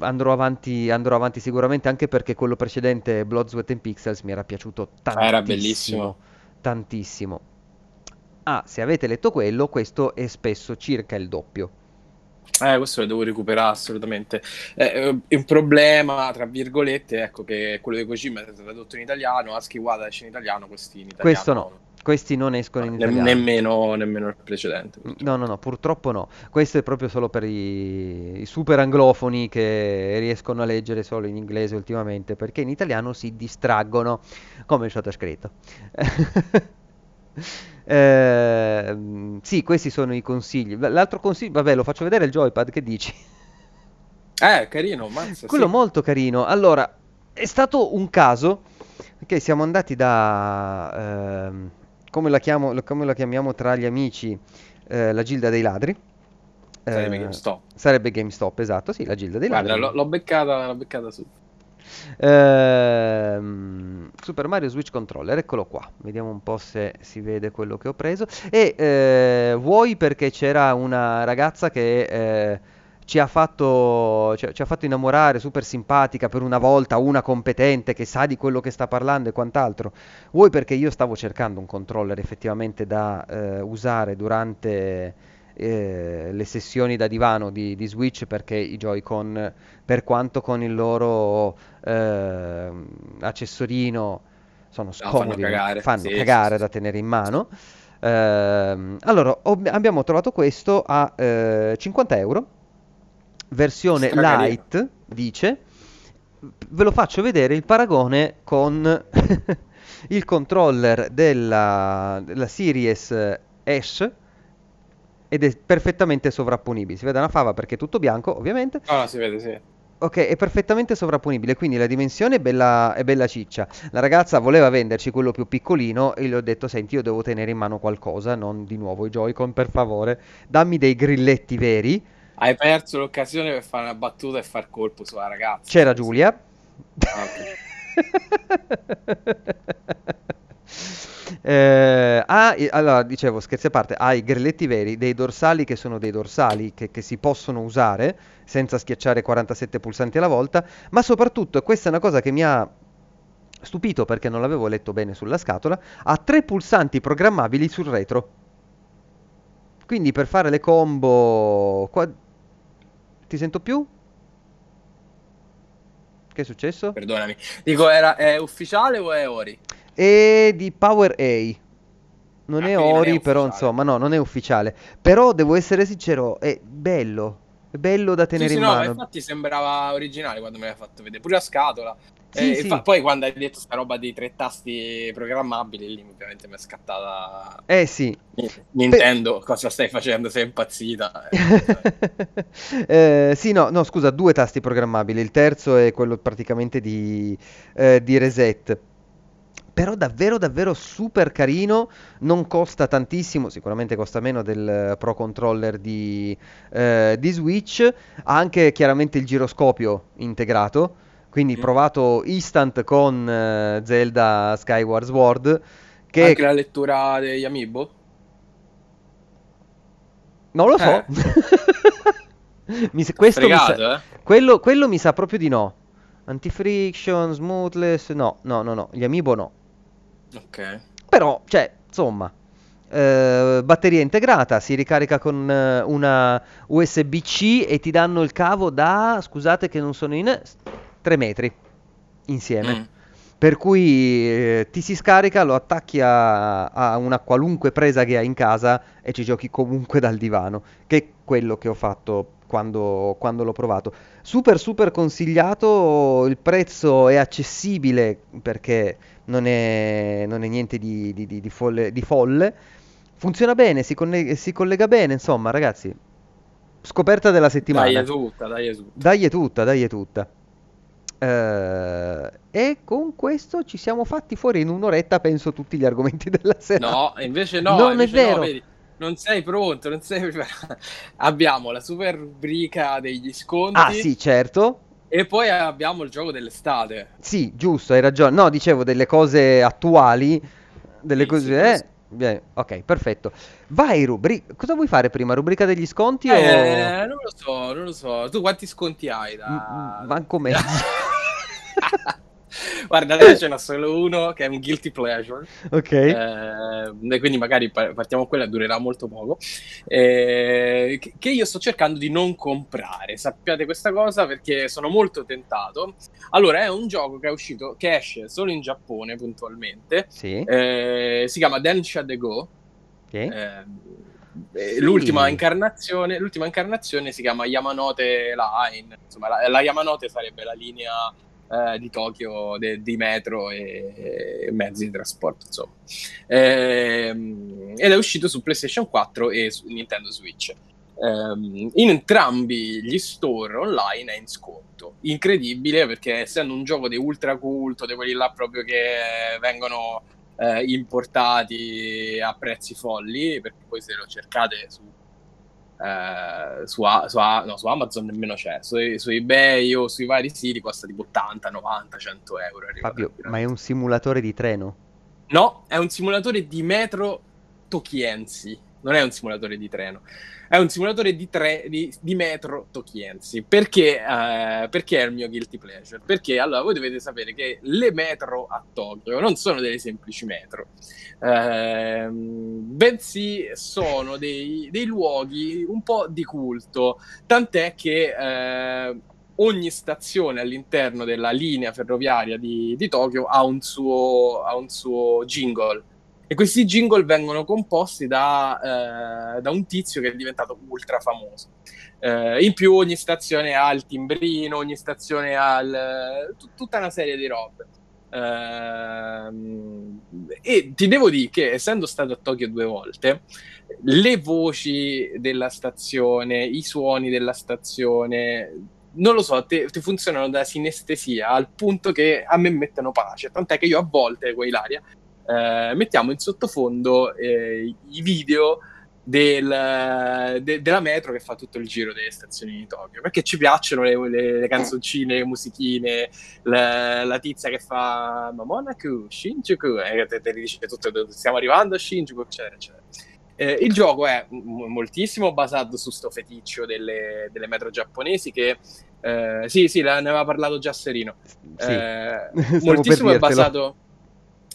andrò avanti, andrò avanti sicuramente anche perché quello precedente, Blood, Sweat and Pixels, mi era piaciuto Era tantissimo, bellissimo. tantissimo. Ah, se avete letto quello, questo è spesso circa il doppio. Eh, questo lo devo recuperare assolutamente. Eh, eh, un problema, tra virgolette, ecco che quello di Kojima è stato tradotto in italiano, Aski Wada esce in italiano, questi in Questo no, italiano questi non escono no, in ne- italiano. nemmeno, nemmeno il precedente, No, no, purtroppo. no, purtroppo no. Questo è proprio solo per i, i super anglofoni che riescono a leggere solo in inglese ultimamente, perché in italiano si distraggono, come è stato scritto. *laughs* *laughs* Ehm, sì, questi sono i consigli. L'altro consiglio, vabbè, lo faccio vedere il joypad, che dici? *laughs* Eh, carino, mazza, Quello sì. molto carino. Allora, è stato un caso che siamo andati da, ehm, come la chiamo- come la chiamiamo tra gli amici, eh, la Gilda dei Ladri. Sarebbe Eh, GameStop. sarebbe GameStop, esatto, sì, la Gilda dei Guarda, Ladri. l'ho l'ho beccata, l'ho beccata su. Ehm, Super Mario Switch Controller, eccolo qua. Vediamo un po' se si vede quello che ho preso. E eh, vuoi perché c'era una ragazza che eh, ci ha fatto, ci, ci ha fatto innamorare, super simpatica per una volta, una competente che sa di quello che sta parlando e quant'altro. Vuoi perché io stavo cercando un controller effettivamente da eh, usare durante eh, le sessioni da divano di, di Switch perché i Joy-Con, per quanto con il loro eh, accessorino sono No, fanno scomodi, cagare. fanno Sì, cagare sì, da sì. tenere in mano. Ehm, allora, ob- abbiamo trovato questo a eh, 50 euro, versione Stracarino. light, dice. Ve lo faccio vedere il paragone con *laughs* il controller della, della Series S ed è perfettamente sovrapponibile. Si vede una fava perché è tutto bianco, ovviamente. No, no, si vede, sì. Ok, è perfettamente sovrapponibile, quindi la dimensione è bella, è bella ciccia. La ragazza voleva venderci quello più piccolino e gli ho detto, senti, io devo tenere in mano qualcosa, non di nuovo i Joy-Con, per favore. Dammi dei grilletti veri. Hai perso l'occasione per fare una battuta e far colpo sulla ragazza. C'era Giulia. Ah, *laughs* Eh, ha i- allora, dicevo, scherzi a parte, ha i grilletti veri, dei dorsali che sono dei dorsali che, che si possono usare senza schiacciare 47 pulsanti alla volta, ma soprattutto, e questa è una cosa che mi ha stupito perché non l'avevo letto bene sulla scatola, ha tre pulsanti programmabili sul retro. Quindi per fare le combo... qua- Ti sento più? Che è successo? Perdonami. Dico, era, è ufficiale o è Ori? E di Power A. Non Ah, è quindi non è Ori, però insomma, no, non è ufficiale. Però devo essere sincero, è bello. È bello da Sì, tenere sì, in no, ma mano. infatti sembrava originale quando me l'hai fatto vedere. Pure la scatola. Sì, E sì. fa- poi quando hai detto sta roba dei tre tasti programmabili, lì ovviamente mi è scattata... Eh sì. Nintendo, cosa stai facendo? Sei impazzita? *laughs* Eh, sì, no, no, scusa, due tasti programmabili. Il terzo è quello praticamente di, eh, di reset. Però davvero, davvero super carino. Non costa tantissimo, sicuramente costa meno del Pro Controller di, eh, di Switch. Ha anche chiaramente il giroscopio integrato. Quindi Mm. provato instant con eh, Zelda Skyward Sword. Che Anche la lettura degli Amiibo? non lo so. Eh. *laughs* Mi questo mi sa- Fregato, eh? Quello, quello mi sa proprio di no. Anti-friction, smoothless, no, no, no, no, gli Amiibo no. Ok. Però, cioè, insomma, eh, batteria integrata, si ricarica con eh, una USB-C e ti danno il cavo da, scusate che non sono in, 3 metri insieme. Mm. Per cui eh, ti si scarica, lo attacchi a, a una qualunque presa che hai in casa e ci giochi comunque dal divano, che è quello che ho fatto quando, quando l'ho provato. Super super consigliato, il prezzo è accessibile perché non è, non è niente di, di- di- folle, di folle. Funziona bene, si, conne- si collega bene, insomma ragazzi, scoperta della Dai, settimana. è tutta, dai, è tutta. Dai è tutta, dai è tutta. Eh, e con questo ci siamo fatti fuori in un'oretta, penso, tutti gli argomenti *laughs* della serata. No, invece no, Non è invece no, vero. vedi, non sei pronto, non sei preparato. *laughs* Abbiamo la super rubrica degli sconti Ah, sì, certo. e poi abbiamo il gioco dell'estate. Sì, giusto, hai ragione. No, dicevo delle cose attuali, delle Sì, cose... sì, eh, bene, ok, perfetto. Vai, rubrica... Cosa vuoi fare prima? Rubrica degli sconti o... Eh, non lo so, non lo so. Tu quanti sconti hai da... Manco mezzo. *laughs* *laughs* *laughs* Guarda, adesso ce n'ho solo uno che è un guilty pleasure. Ok. Eh, quindi magari pa- partiamo con quella, durerà molto poco. Eh, che- io sto cercando di non comprare. Sappiate questa cosa perché sono molto tentato. Allora, è un gioco che è uscito, che esce solo in Giappone puntualmente. Sì. Eh, si chiama Densha The Go. ok. Eh, Sì. l'ultima, incarnazione, l'ultima incarnazione si chiama Yamanote Line. Insomma, la, la Yamanote sarebbe la linea eh, di Tokyo de- di metro e, e mezzi di trasporto. Insomma. Ehm, ed è uscito su PlayStation 4 e su Nintendo Switch. Ehm, in entrambi gli store online è in sconto. Incredibile perché essendo un gioco di ultra culto, di quelli là proprio che vengono eh, importati a prezzi folli, perché poi se lo cercate su, eh, su, su no, su Amazon nemmeno c'è, su, su eBay o sui vari siti costa tipo 80, 90, 100 euro. Fabio, ma è un simulatore di treno? No, è un simulatore di metro tokiensi. Non è un simulatore di treno, è un simulatore di, tre, di, di metro tokiensi. Perché, uh, perché è il mio guilty pleasure? Perché allora voi dovete sapere che le metro a Tokyo non sono delle semplici metro, uh, bensì sono dei, dei, luoghi un po' di culto, tant'è che... Uh, ogni stazione all'interno della linea ferroviaria di, di Tokyo ha un, suo, ha un suo jingle e questi jingle vengono composti da, eh, da un tizio che è diventato ultra famoso. Eh, in più ogni stazione ha il timbrino, ogni stazione ha il, t- tutta una serie di robe. Eh, e ti devo dire che essendo stato a Tokyo due volte, le voci della stazione, i suoni della stazione, non lo so, ti, funzionano da sinestesia al punto che a me mettono pace. Tant'è che io a volte, qua Ilaria, eh, mettiamo in sottofondo eh, i video del, de, della metro che fa tutto il giro delle stazioni di Tokyo perché ci piacciono le, le, le canzoncine, le musichine, la, la, tizia che fa Mamonaku, Shinjuku, e te, te dice tutto, stiamo arrivando a Shinjuku, eccetera, eccetera. Eh, il gioco è m- moltissimo basato su sto feticcio delle, delle metro giapponesi che eh, sì, sì, ne aveva parlato già Serino. Sì. Eh, *laughs* moltissimo è basato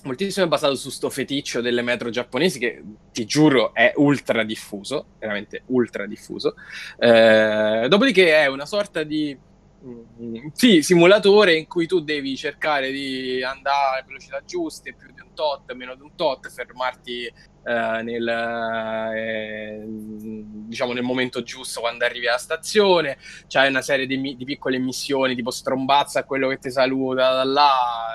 moltissimo è basato su sto feticcio delle metro giapponesi che ti giuro è ultra diffuso, veramente ultra diffuso. Eh, dopodiché è una sorta di mm, sì, simulatore in cui tu devi cercare di andare a velocità giuste, più di un tot, meno di un tot, fermarti eh, nel, eh, diciamo nel momento giusto quando arrivi alla stazione, c'hai una serie di, di, piccole missioni tipo strombazza a quello che ti saluta da là,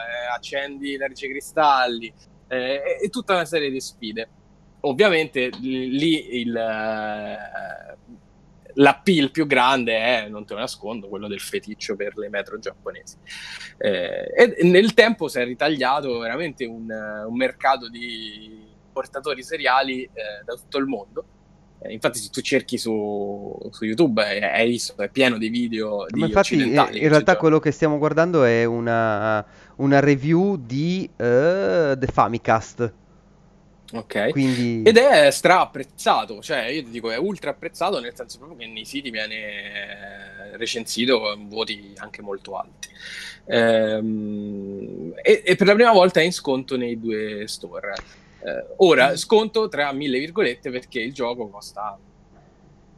eh, accendi l'erce cristalli eh, e tutta una serie di sfide. Ovviamente lì il, eh, l'appeal più grande è, non te lo nascondo, quello del feticcio per le metro giapponesi. Eh, e nel tempo si è ritagliato veramente un, un mercato di portatori seriali eh, da tutto il mondo. Eh, infatti, se tu cerchi su, su YouTube, eh, hai visto, è pieno di video di Ma infatti, in realtà, quello che stiamo guardando è una, una review di uh, The Famicast. Ok. Quindi... Ed è stra apprezzato, cioè io ti dico è ultra apprezzato nel senso proprio che nei siti viene recensito con voti anche molto alti. Ehm, e, e, per la prima volta è in sconto nei due store. Eh, ora, sconto tra mille virgolette perché il gioco costa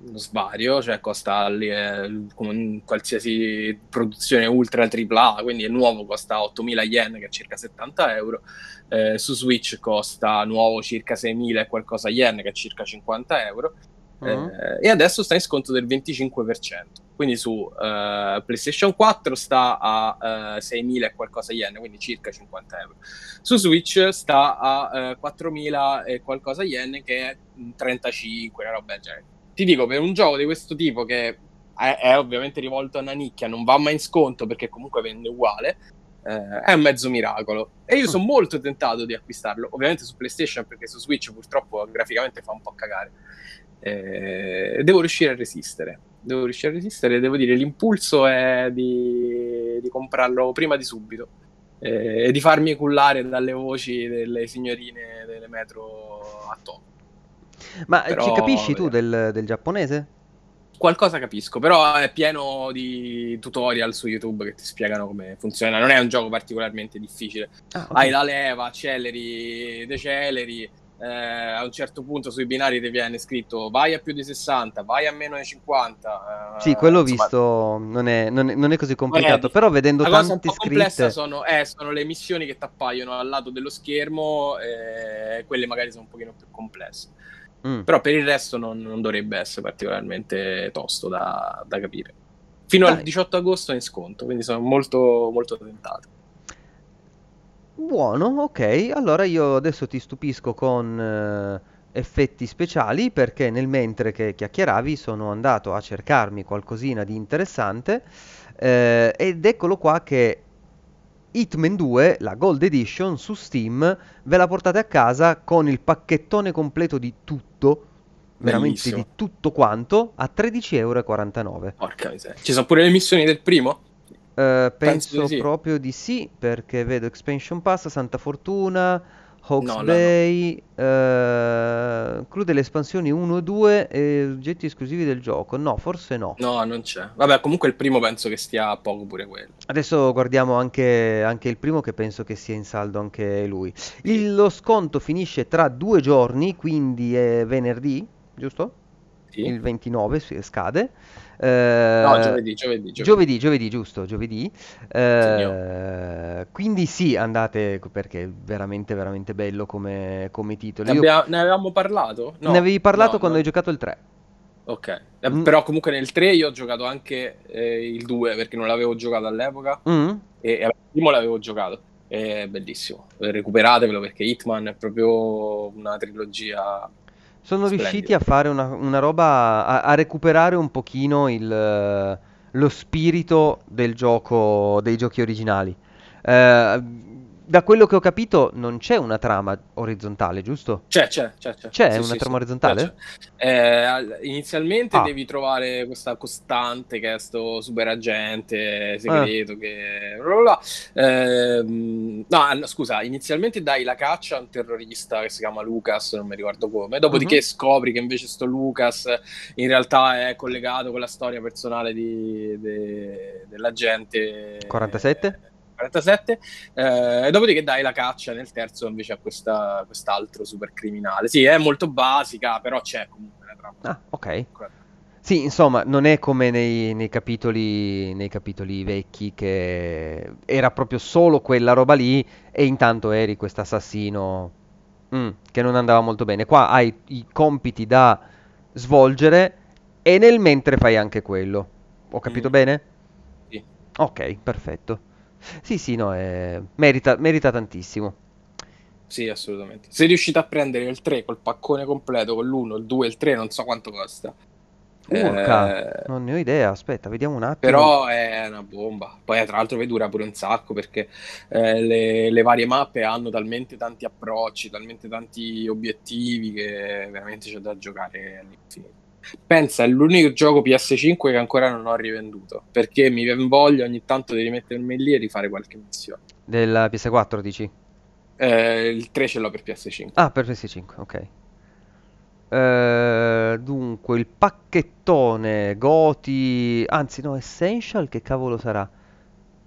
uno svario, cioè costa eh, come qualsiasi produzione ultra AAA, quindi è nuovo, costa 8.000 yen, che è circa 70 euro, eh, su Switch costa nuovo circa 6.000 e qualcosa yen, che è circa 50 euro, uh-huh. eh, e adesso sta in sconto del 25%. Quindi su uh, PlayStation 4 sta a uh, eh, 6.000 e qualcosa yen, quindi circa 50 euro. Su Switch sta a uh, 4.000 e qualcosa yen, che è 35, una roba del genere. Ti dico, per un gioco di questo tipo che è, è ovviamente rivolto a una nicchia, non va mai in sconto perché comunque vende uguale, eh, è un mezzo miracolo. E io sono molto tentato di acquistarlo, ovviamente su PlayStation perché su Switch purtroppo graficamente fa un po' cagare. Eh, devo riuscire a resistere devo riuscire a resistere. Devo dire, l'impulso è di, di comprarlo prima di subito eh, e di farmi cullare dalle voci delle signorine delle metro a top. Ma Però, ci capisci tu del, del giapponese? qualcosa capisco, però è pieno di tutorial su YouTube che ti spiegano come funziona. Non è un gioco particolarmente difficile. Ah, okay. Hai la leva, acceleri, deceleri, eh, a un certo punto sui binari ti viene scritto vai a più di 60, vai a meno di 50. Eh, sì, quello ho visto, non è, non, è, non è, così complicato, è però vedendo la tante scritte... Sono, eh, sono, le missioni che ti appaiono al lato dello schermo, eh, quelle magari sono un pochino più complesse. Mm. Però per il resto non, non, dovrebbe essere particolarmente tosto da, da capire. Fino Dai. al 18 agosto è in sconto, quindi sono molto, molto tentato. Buono, ok. Allora io adesso ti stupisco con eh, effetti speciali perché nel mentre che chiacchieravi sono andato a cercarmi qualcosina di interessante eh, ed eccolo qua che Hitman 2, la Gold Edition su Steam, ve la portate a casa con il pacchettone completo di tutto, veramente Bellissimo. di tutto quanto, a 13,49 euro. Porca miseria. Ci sono pure le missioni del primo? Uh, penso, penso di sì. proprio di sì, perché vedo Expansion Pass, Santa Fortuna, Hawks No, no, no. Bay, eh, include le espansioni 1 e 2 e oggetti esclusivi del gioco. No, forse no. No, non c'è. Vabbè, comunque il primo penso che stia a poco pure quello. Adesso guardiamo anche, anche il primo che penso che sia in saldo anche lui. Il- lo sconto finisce tra due giorni, quindi è venerdì, giusto? Sì? Il 29 si- scade. No, Eh, giovedì, giovedì, giovedì. Giovedì, giovedì, giusto, giovedì. Eh, quindi sì, andate perché è veramente, veramente bello come, come titolo. Ne, Io- abbia- ne avevamo parlato? No, ne avevi parlato no, quando no. hai giocato il 3. Ok, Eh, Mm. però comunque nel 3 io ho giocato anche eh, il 2 perché non l'avevo giocato all'epoca Mm? e, e il primo l'avevo giocato. È bellissimo, recuperatevelo perché Hitman è proprio una trilogia Sono riusciti a fare una, una roba, a, a recuperare un pochino il, lo spirito del gioco, dei giochi originali. Eh, da quello che ho capito non c'è una trama orizzontale, giusto? C'è, c'è, c'è, c'è. C'è Sì, una sì, trama sì. orizzontale? Eh, al- inizialmente Ah. devi trovare questa costante che è sto super Ah. agente segreto che... bla. Ehm, no, scusa, inizialmente dai la caccia a un terrorista che si chiama Lucas, non mi ricordo come, dopodiché Mhm. scopri che invece sto Lucas in realtà è collegato con la storia personale di, de- dell'agente 47? 47 eh, e dopodiché dai la caccia nel terzo invece a questa, quest'altro super criminale sì è molto basica però c'è comunque la trama Ah, ok. Sì, insomma, non è come nei, nei capitoli, nei capitoli vecchi che era proprio solo quella roba lì e intanto eri questo assassino mm, che non andava molto bene. Qua hai i compiti da svolgere e nel mentre fai anche quello. Ho capito Mm. bene? Sì. Ok, perfetto. Sì, sì, no, è- merita, merita tantissimo. Sì, assolutamente se riuscite a prendere il 3 col paccone completo con l'1, il 2 e il 3 non so quanto costa Urca, Eh, non ne ho idea, aspetta, vediamo un attimo. Però è una bomba. Poi, tra l'altro, poi dura pure un sacco perché eh, le, le varie mappe hanno talmente tanti approcci, talmente tanti obiettivi che veramente c'è da giocare all'infinito. Pensa, è l'unico gioco PS5 che ancora non ho rivenduto perché mi voglia ogni tanto di rimettermi lì e rifare qualche missione. Della PS4 dici? Eh, il 3 ce l'ho per PS5. Ah, per PS5, ok. Eh, dunque, il pacchettone Goti, anzi no, Essential, che cavolo sarà?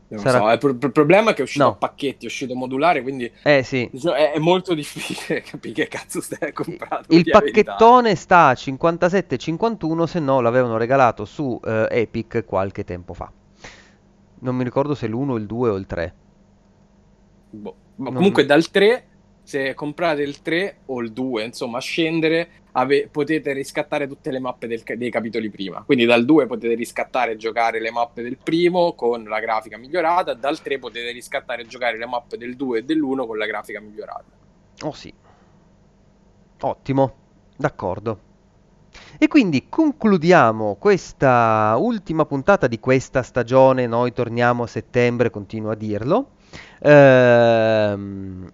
Non Sarà- so, il pro- il problema è che è uscito No. a pacchetti, è uscito modulare, quindi Eh sì, è, è molto difficile *laughs* capire che cazzo stai comprato. il *laughs* pacchettone sta a 57,51, se no l'avevano regalato su eh, Epic qualche tempo fa. Non mi ricordo se l'1, il 2 o il 3. Boh. Ma Non- comunque dal 3, se comprate il 3 o il 2, insomma, scendere, ave- potete riscattare tutte le mappe del dei capitoli prima. Quindi dal 2 potete riscattare e giocare le mappe del primo con la grafica migliorata, dal 3 potete riscattare e giocare le mappe del 2 e dell'1 con la grafica migliorata. Oh sì. Ottimo, d'accordo. E quindi concludiamo questa ultima puntata di questa stagione. Noi torniamo a settembre, continuo a dirlo. ehm,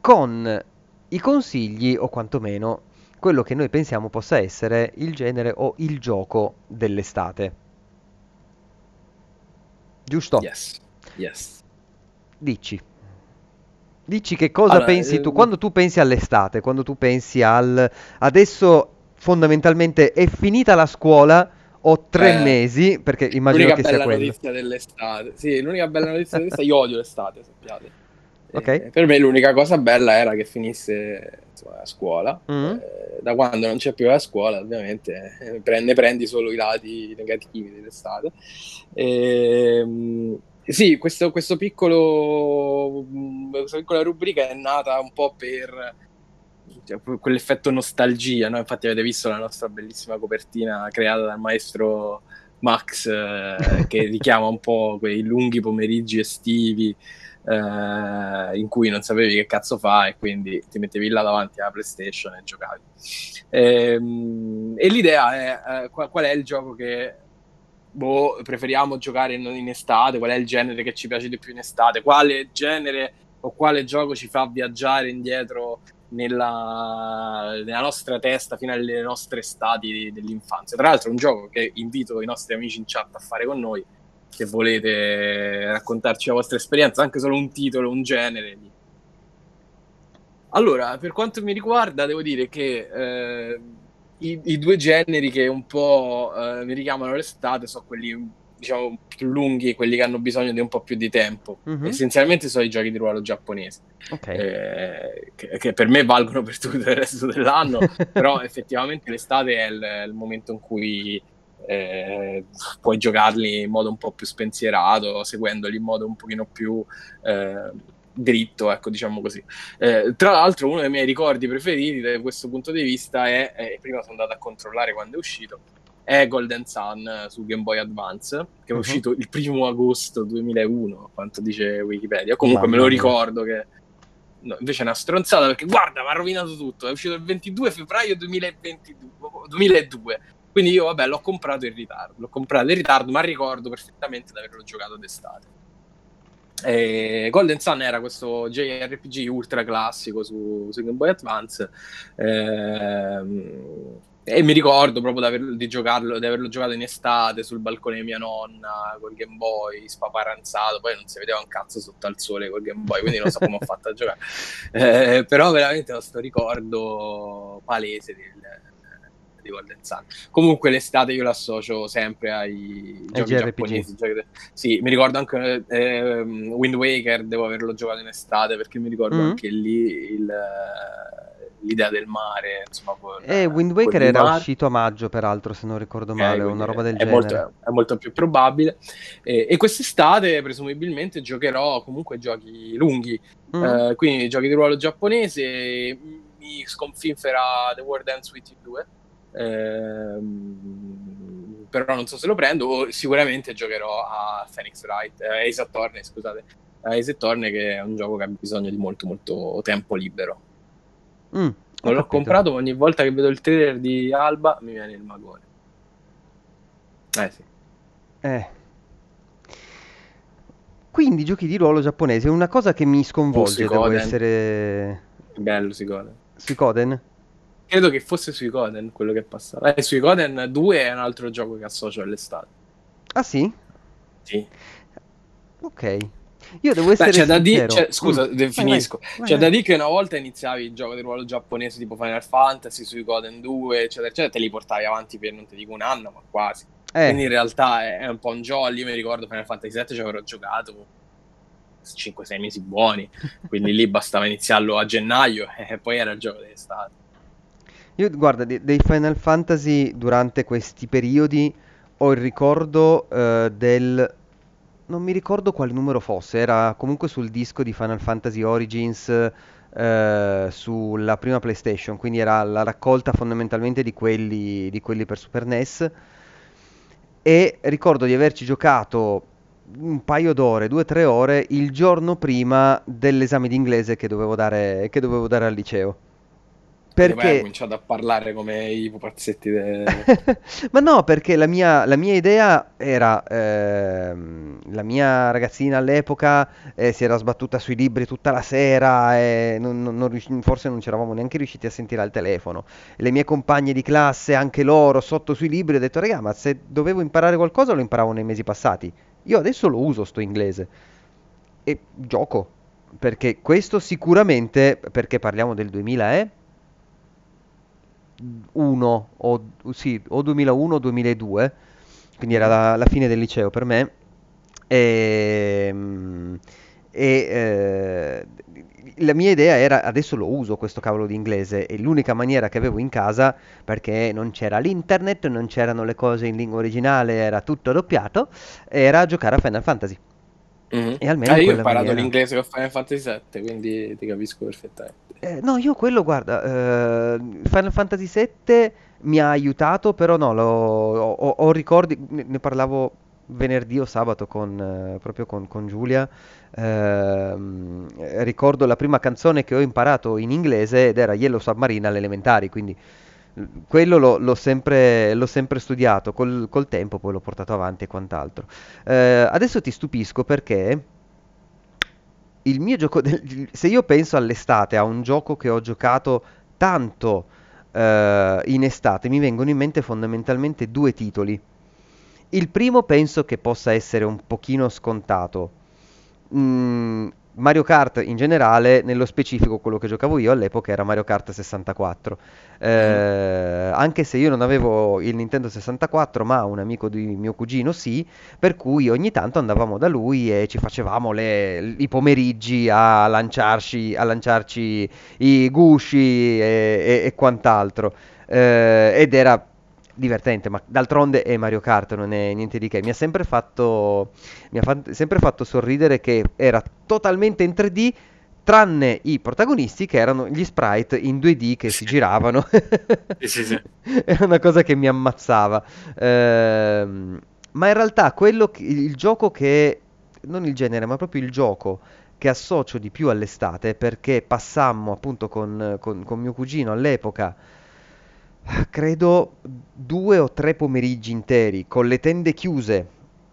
con i consigli, o quantomeno quello che noi pensiamo possa essere il genere o il gioco dell'estate. Giusto? Yes, yes. Dici. Dici che cosa Allora, pensi tu ehm, quando tu pensi all'estate, quando tu pensi al adesso fondamentalmente è finita la scuola, ho tre Eh, mesi, perché immagino L'unica che sia bella quello. notizia dell'estate. Sì, l'unica bella notizia dell'estate, io odio l'estate, sappiate. Ok. Eh, per me l'unica cosa bella era che finisse insomma, la scuola. Mm. Eh, da quando non c'è più la scuola, ovviamente, eh, pre- ne prendi solo i lati negativi dell'estate. Ehm, sì, questo, questo piccolo, mh, questa piccola rubrica è nata un po' per cioè, que- quell'effetto nostalgia, no? Infatti avete visto la nostra bellissima copertina creata dal maestro Max, eh, che richiama un po' quei lunghi pomeriggi estivi eh, in cui non sapevi che cazzo fa e quindi ti mettevi là davanti alla PlayStation e giocavi. Ehm, e l'idea è eh, qual, qual è il gioco che boh, preferiamo giocare in, in estate, qual è il genere che ci piace di più in estate, quale genere o quale gioco ci fa viaggiare indietro nella, nella nostra testa fino alle nostre estati dell'infanzia. Tra l'altro è un gioco che invito i nostri amici in chat a fare con noi, se volete raccontarci la vostra esperienza, anche solo un titolo, un genere. Allora, per quanto mi riguarda, devo dire che eh, i, i, due generi che un po' eh, mi richiamano l'estate sono quelli diciamo più lunghi, quelli che hanno bisogno di un po' più di tempo. Mm-hmm. Essenzialmente sono i giochi di ruolo giapponesi, okay. eh, che, che, per me valgono per tutto il resto dell'anno, *laughs* però effettivamente l'estate è il, il momento in cui eh, puoi giocarli in modo un po' più spensierato, seguendoli in modo un pochino più eh, dritto, ecco, diciamo così. Eh, tra l'altro, uno dei miei ricordi preferiti da questo punto di vista è, è prima sono andato a controllare quando è uscito, è Golden Sun su Game Boy Advance, che è uh-huh. uscito il primo agosto 2001, quanto dice Wikipedia. Comunque Mamma me lo ricordo che... No, invece è una stronzata perché guarda, mi ha rovinato tutto. È uscito il 22 febbraio 2022, 2002. Quindi io, vabbè, l'ho comprato in ritardo. L'ho comprato in ritardo, ma ricordo perfettamente di averlo giocato d'estate. E Golden Sun era questo JRPG ultra classico su, su Game Boy Advance. Ehm, e mi ricordo proprio di, aver, di, giocarlo, di averlo giocato in estate sul balcone di mia nonna col Game Boy, spaparanzato. Poi non si vedeva un cazzo sotto al sole col Game Boy, quindi non so come ho fatto a giocare. *laughs* Eh, però veramente ho questo ricordo palese del, di Golden Sun. Comunque l'estate io l'associo sempre ai giochi giapponesi. Giochi... Sì, mi ricordo anche eh, Wind Waker, devo averlo giocato in estate perché mi ricordo mm-hmm. anche lì il, l'idea del mare. Insomma, con, eh, Wind Waker era mare. uscito a maggio, peraltro, se non ricordo eh, male, eh, una roba del è genere. Molto, è molto più probabile. E, e quest'estate, presumibilmente, giocherò comunque giochi lunghi, mm. eh, quindi giochi di ruolo giapponese. Mi sconfinferà The World Ends With You 2 Ehm, però non so se lo prendo o sicuramente giocherò a Phoenix Wright, eh, Ace Attorney, scusate, Ace Attorney che è un gioco che ha bisogno di molto molto tempo libero. Mm, non l'ho comprato, ogni volta che vedo il trailer di Alba mi viene il magone. Eh sì. Eh. Quindi giochi di ruolo giapponese, una cosa che mi sconvolge, devo essere... Bello Suikoden. Suikoden? Credo che fosse sui Coden quello che passava. Eh, sui Coden 2 è un altro gioco che associo all'estate. Ah sì? Sì. Ok. Io devo essere Beh, c'è da dire, cioè, scusa, mm. finisco. Vai, vai, c'è vai. da dire che una volta iniziavi il gioco di ruolo giapponese tipo Final Fantasy sui Coden 2, eccetera, eccetera, te li portavi avanti per non ti dico un anno, ma quasi. Eh. Quindi in realtà è, è, un po' un jolly. Io mi ricordo Final Fantasy 7 ci avrò giocato 5-6 mesi buoni, quindi lì bastava iniziarlo a gennaio *laughs* e poi era il gioco d'estate. Io, guarda, de- dei Final Fantasy durante questi periodi ho il ricordo eh, del... Non mi ricordo quale numero fosse, era comunque sul disco di Final Fantasy Origins eh, sulla prima PlayStation, quindi era la raccolta fondamentalmente di quelli, di quelli per Super NES. E ricordo di averci giocato un paio d'ore, due o tre ore, il giorno prima dell'esame di inglese che dovevo dare, che dovevo dare al liceo. Perché hai cominciato a parlare come i pupazzetti de... *laughs* Ma no, perché la mia, la mia idea era ehm, la mia ragazzina all'epoca eh, si era sbattuta sui libri tutta la sera e non, non, non, forse non ci eravamo neanche riusciti a sentire al telefono. Le mie compagne di classe, anche loro, sotto sui libri, ho detto, raga, ma se dovevo imparare qualcosa lo imparavo nei mesi passati. Io adesso lo uso sto inglese e gioco. Perché questo sicuramente, perché parliamo del 2000 eh? 2001 o, sì, o 2001 o 2002, quindi era la, la, fine del liceo per me. Ehm, e, e eh, la mia idea era adesso lo uso questo cavolo di inglese e l'unica maniera che avevo in casa perché non c'era l'internet, non c'erano le cose in lingua originale, era tutto doppiato, era giocare a Final Fantasy. Mm-hmm. E almeno eh, io ho imparato maniera... l'inglese con Final Fantasy VII, quindi ti capisco perfettamente. Eh, no, io quello, guarda, eh, Final Fantasy VII mi ha aiutato, però no, lo, ho, ho ricordi, ne, ne parlavo venerdì o sabato con, eh, proprio con, con Giulia. Ehm, ricordo la prima canzone che ho imparato in inglese ed era Yellow Submarine alle elementari, quindi quello l'ho, l'ho sempre, l'ho sempre studiato, col, col tempo poi l'ho portato avanti e quant'altro. Eh, adesso ti stupisco perché il mio gioco, del, se io penso all'estate, a un gioco che ho giocato tanto eh, in estate, mi vengono in mente fondamentalmente due titoli. Il primo penso che possa essere un pochino scontato. Mm, Mario Kart in generale, nello specifico quello che giocavo io all'epoca era Mario Kart 64. Eh, anche se io non avevo il Nintendo 64, ma un amico di mio cugino sì, per cui ogni tanto andavamo da lui e ci facevamo le- i pomeriggi a lanciarci, a lanciarci i gusci e, e- e quant'altro. Eh, ed era divertente, ma d'altronde è Mario Kart, non è niente di che. Mi ha sempre fatto, mi ha fa- sempre fatto sorridere che era totalmente in 3D, tranne i protagonisti che erano gli sprite in 2D che si giravano. Sì, sì, sì. *laughs* Era una cosa che mi ammazzava. Ehm, ma in realtà quello che- il gioco che, non il genere, ma proprio il gioco che associo di più all'estate, perché passammo appunto con, con- con mio cugino all'epoca, credo due o tre pomeriggi interi con le tende chiuse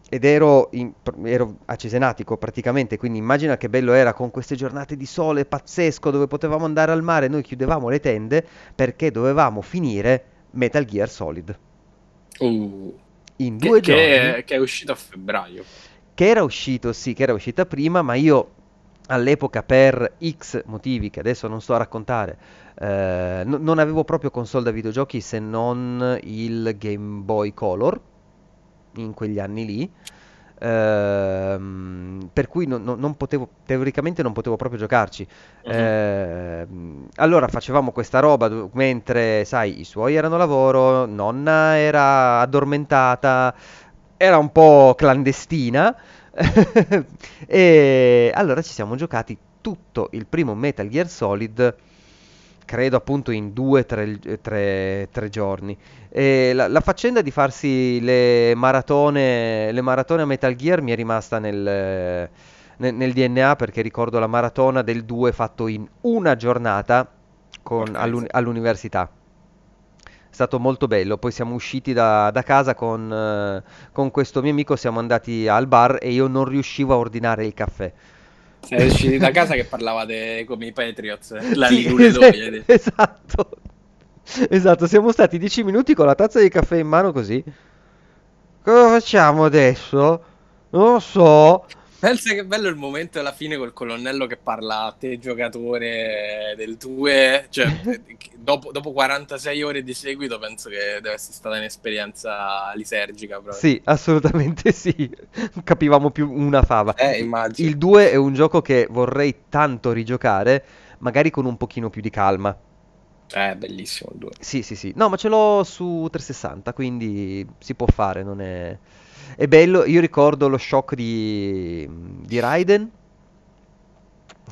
ed ero, in- ero a Cesenatico praticamente, quindi immagina che bello era con queste giornate di sole pazzesco dove potevamo andare al mare, noi chiudevamo le tende perché dovevamo finire Metal Gear Solid Uh, in che, due che giorni. è, che è uscito a febbraio. che era uscito, sì, che era uscita prima, ma io all'epoca per X motivi che adesso non sto a raccontare, eh, no- non avevo proprio console da videogiochi se non il Game Boy Color in quegli anni lì. ehm, per cui non, non- non potevo, teoricamente non potevo proprio giocarci. Mhm. Ehm, allora facevamo questa roba do- mentre, sai, i suoi erano lavoro, nonna era addormentata, era un po' clandestina. *laughs* E allora ci siamo giocati tutto il primo Metal Gear Solid, credo appunto in due o tre, tre- tre giorni. E la, la faccenda di farsi le maratone, le maratone a Metal Gear mi è rimasta nel, nel- nel DNA perché ricordo la maratona del 2 fatto in una giornata con- miseria. all'università. È stato molto bello, poi siamo usciti da, da casa con, eh, con questo mio amico, siamo andati al bar e io non riuscivo a ordinare il caffè. Siete usciti da casa che parlavate come i Patriots, la Sì, es- esatto. Esatto, siamo stati 10 minuti con la tazza di caffè in mano così. Cosa facciamo adesso? Non lo so. Pensa che bello il momento alla fine col colonnello che parla a te, giocatore del 2. Cioè, *laughs* dopo, dopo 46 ore di seguito, penso che deve essere stata un'esperienza lisergica proprio. Sì, assolutamente sì. *laughs* Capivamo più una fava. Eh, immagino. Il 2 è un gioco che vorrei tanto rigiocare, magari con un pochino più di calma. Eh, bellissimo il 2. Sì, sì, sì. No, ma ce l'ho su 360, quindi si può fare, non è... È bello, io ricordo lo shock di, di Raiden,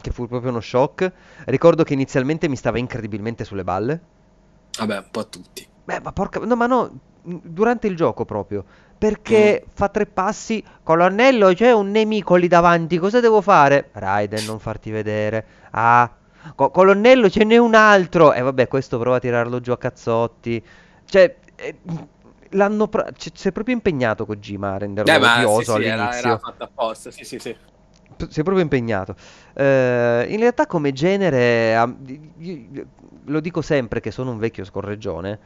che fu proprio uno shock. Ricordo che inizialmente mi stava incredibilmente sulle balle. Vabbè, un po' a tutti. Beh, ma porca... No, ma no, durante il gioco proprio. Perché Mm. fa tre passi, colonnello, c'è un nemico lì davanti, cosa devo fare? Raiden, non farti vedere. Ah, co- colonnello, ce n'è un altro. E vabbè, questo prova a tirarlo giù a cazzotti. Cioè, eh, l'hanno... pro- c- si è proprio impegnato Kojima a renderlo Eh, ma sì, odioso sì, era, all'inizio. era fatto apposta. Sì, sì, sì. Si è proprio impegnato. Eh, in realtà come genere, lo dico sempre che sono un vecchio scorreggione,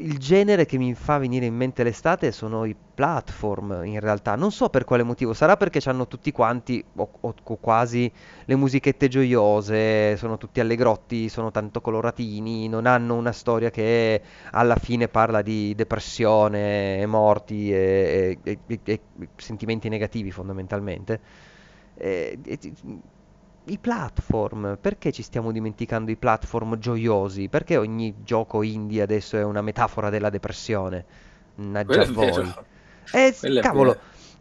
il genere che mi fa venire in mente l'estate sono i platform, in realtà. Non so per quale motivo, sarà perché hanno tutti quanti, o, o- o quasi, le musichette gioiose, sono tutti allegrotti, sono tanto coloratini, non hanno una storia che alla fine parla di depressione, e morti e, e- e- e sentimenti negativi fondamentalmente. Eh, I platform, perché ci stiamo dimenticando i platform gioiosi? Perché ogni gioco indie adesso è una metafora della depressione? Mannaggia voi. Eh, cavolo,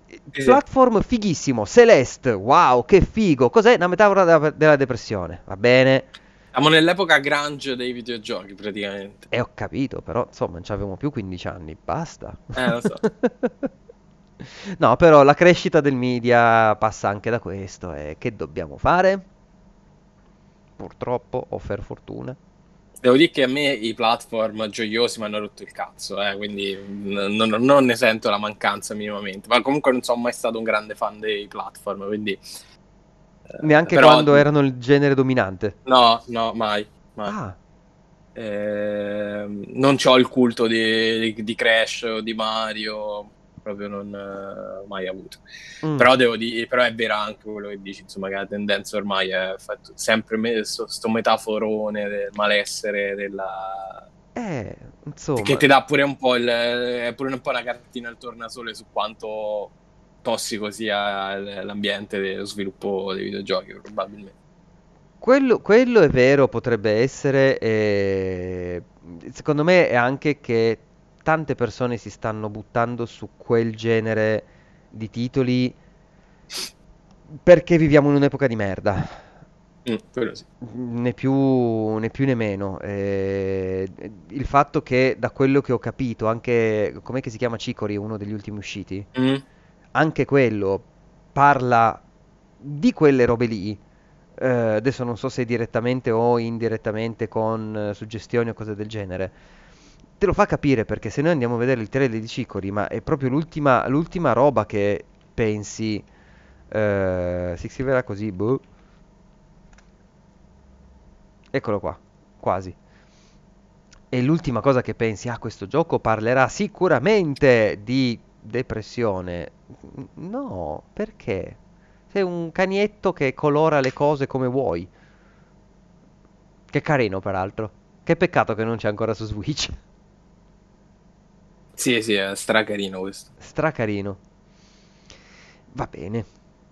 eh, platform fighissimo, Celeste, wow, che figo. Cos'è? Una metafora della, della depressione, va bene? Siamo nell'epoca grunge dei videogiochi, praticamente. E ho capito, però insomma non ci avevamo più 15 anni, basta. Eh, lo so. *laughs* *laughs* No, però la crescita del media passa anche da questo e che dobbiamo fare? Purtroppo, o per fortuna. Devo dire che a me i platform gioiosi mi hanno rotto il cazzo, eh, quindi n- non, non ne sento la mancanza minimamente. Ma comunque non sono mai stato un grande fan dei platform, quindi... eh, Neanche però- quando erano il genere dominante. No, no, mai. mai. Ah, Ehm, non ho il culto di, di Crash o di Mario. Proprio non eh, mai avuto. Mm. Però devo dire, però è vero anche quello che dici, insomma, che la tendenza ormai è fatto sempre me, sto, sto metaforone del malessere della... Eh, insomma... Che ti dà pure un po' il, è pure un po' una cartina al tornasole su quanto tossico sia l'ambiente dello sviluppo dei videogiochi, probabilmente. Quello, quello è vero, potrebbe essere, e secondo me è anche che tante persone si stanno buttando su quel genere di titoli perché viviamo in un'epoca di merda. Mm, sì. Né più, né più né meno. Eh, il fatto che da quello che ho capito, anche com'è che si chiama Cicori, uno degli ultimi usciti, Mm. anche quello parla di quelle robe lì. Eh, adesso non so se direttamente o indirettamente con eh, suggestioni o cose del genere te lo fa capire perché se noi andiamo a vedere il trailer di Cicori, ma è proprio l'ultima, l'ultima roba che pensi, eh, si scriverà così, boh. Eccolo qua, quasi. E l'ultima cosa che pensi, ah, questo gioco parlerà sicuramente di depressione. No, perché? Sei un canietto che colora le cose come vuoi. Che carino, peraltro. Che peccato che non c'è ancora su Switch. Sì, sì, è stracarino questo. Stracarino. Va bene.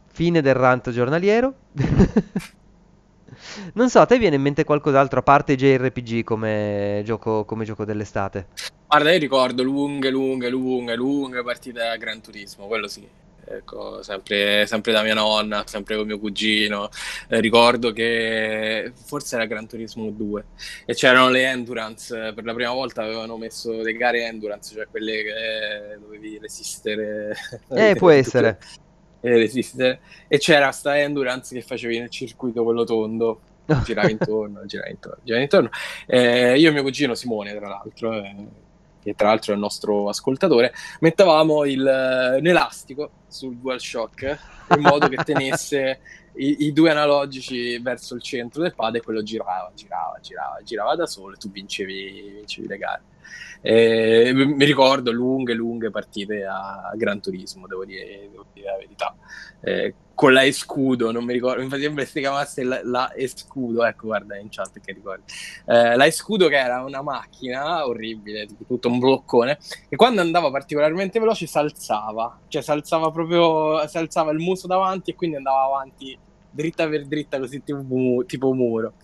Fine del rant giornaliero. *laughs* non so, a te viene in mente qualcos'altro a parte JRPG come gioco, come gioco dell'estate? Guarda, io ricordo lunghe, lunghe, lunghe, lunghe partite a Gran Turismo, quello sì. Ecco, sempre, sempre, da mia nonna, sempre con mio cugino. Eh, ricordo che forse era Gran Turismo 2 e c'erano le endurance. Per la prima volta avevano messo le gare endurance, cioè quelle che dovevi resistere. Eh, può *laughs* essere. resistere. E c'era sta endurance che facevi nel circuito quello tondo. *laughs* Giravi intorno, giravi intorno, giravi intorno. Eh, io e mio cugino Simone, tra l'altro. Eh, che tra l'altro è il nostro ascoltatore, mettevamo il, un elastico sul DualShock in modo che *laughs* tenesse i, i, due analogici verso il centro del pad e quello girava, girava, girava, girava da solo e tu vincevi, vincevi le gare. E, mi ricordo lunghe, lunghe partite a Gran Turismo, devo dire, devo dire la verità. Eh, con la Escudo, non mi ricordo, mi sembra si chiamasse la, la Escudo, ecco guarda in chat che ricordi. Eh, la Escudo che era una macchina orribile, tutto un bloccone, e quando andava particolarmente veloce si alzava, cioè si alzava proprio, si alzava il muso davanti e quindi andava avanti dritta per dritta così tipo, tipo muro.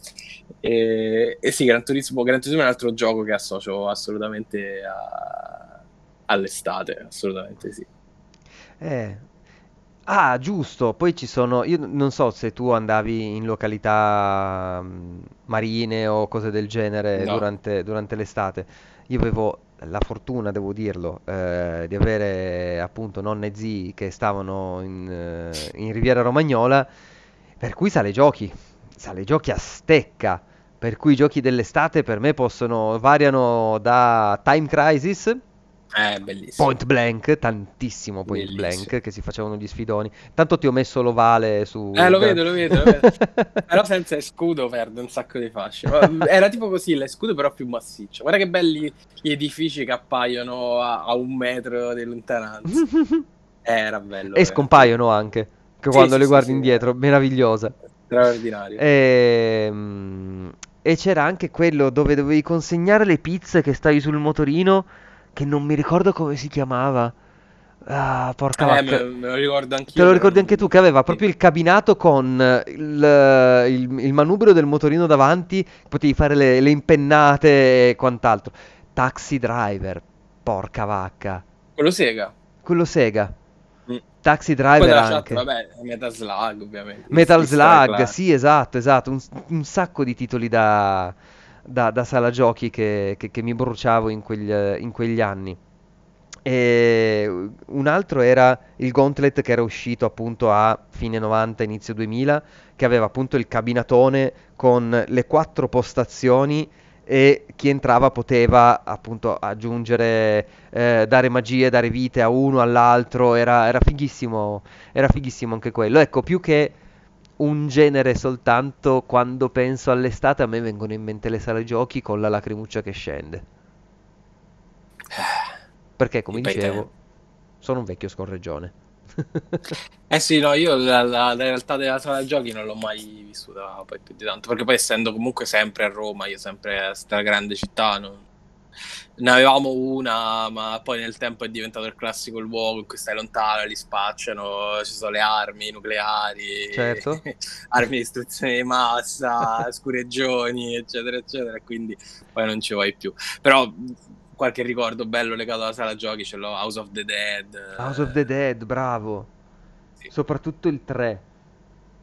E, e, sì, Gran Turismo, Gran Turismo è un altro gioco che associo assolutamente a, all'estate, assolutamente sì. Eh, Ah, giusto, poi ci sono, io non so se tu andavi in località mm, marine o cose del genere No. durante, durante l'estate. Io avevo la fortuna, devo dirlo, eh, di avere appunto nonne e zii che stavano in, eh, in Riviera Romagnola, per cui sale giochi, sale giochi a stecca, per cui i giochi dell'estate per me possono, variano da Time Crisis eh. Point Blank, tantissimo Point Bellissimo. Blank che si facevano gli sfidoni. Tanto ti ho messo l'ovale su... Eh, lo vedo, lo vedo, lo vedo. *laughs* però senza scudo perde un sacco di fasce. Ma Era tipo così, l'escudo però più massiccio. Guarda che belli gli edifici che appaiono a, a un metro di lontananza. *laughs* Eh, era bello. E scompaiono anche, che quando sì, le sì, guardi sì. indietro, meravigliosa. Straordinario. Ehm, E, c'era anche quello dove dovevi consegnare le pizze che stavi sul motorino, che non mi ricordo come si chiamava. Ah, porca Eh, vacca. me, me lo ricordo anch'io. Te lo ricordi anche tu che aveva proprio il cabinato con il, il- il manubrio del motorino davanti, potevi fare le, le impennate e quant'altro. Taxi Driver, porca vacca. Quello Sega. Quello Sega. Taxi Driver chat, anche. vabbè, Metal Slug ovviamente. Metal Slug, sì, esatto, esatto. Un, un sacco di titoli da, da, da sala giochi che, che- che mi bruciavo in quegli, in quegli anni. E un altro era il Gauntlet che era uscito appunto a fine 90, inizio 2000, che aveva appunto il cabinatone con le quattro postazioni e chi entrava poteva appunto aggiungere, eh, dare magie, dare vite a uno, all'altro, era, era fighissimo, era fighissimo anche quello. Ecco, più che un genere soltanto, quando penso all'estate a me vengono in mente le sale giochi con la lacrimuccia che scende. Perché, come dicevo, sono un vecchio scorreggione. Eh sì, no, io la, la, la, realtà della sala giochi non l'ho mai vissuta poi più di tanto, perché poi essendo comunque sempre a Roma, io sempre a questa grande città, non, ne avevamo una, ma poi nel tempo è diventato il classico luogo in cui stai lontano, li spacciano, ci sono le armi nucleari, certo. *laughs* armi di istruzione di massa, *laughs* scureggioni, eccetera, eccetera, quindi poi non ci vai più. Però qualche ricordo bello legato alla sala giochi ce l'ho, House of the Dead. House of the Dead, bravo. Sì. Soprattutto il 3.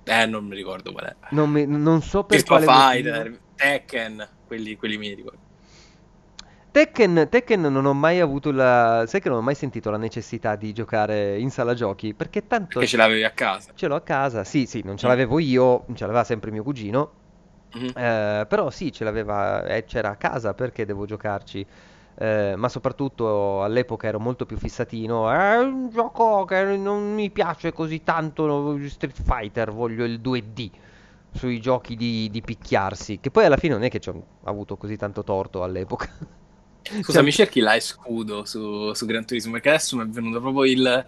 Eh, non mi ricordo qual è. Non, mi, non so per Virtua quale Fighter, motivo. Tekken, quelli, quelli mi ricordo. Tekken, Tekken non ho mai avuto la... Sai che non ho mai sentito la necessità di giocare in sala giochi, perché tanto... Perché ce l'avevi a casa. Ce l'ho a casa, sì, sì, non ce mm. l'avevo io, ce l'aveva sempre mio cugino, mm-hmm. eh, però sì, ce l'aveva, eh, c'era a casa, perché devo giocarci? Eh, ma soprattutto all'epoca ero molto più fissatino. È un gioco che non mi piace così tanto. Street Fighter, voglio il 2D sui giochi di, di picchiarsi. Che poi alla fine non è che ci ho avuto così tanto torto all'epoca. *laughs* Scusa, mi cerchi là scudo su, su Gran Turismo? Perché adesso mi è venuto proprio il,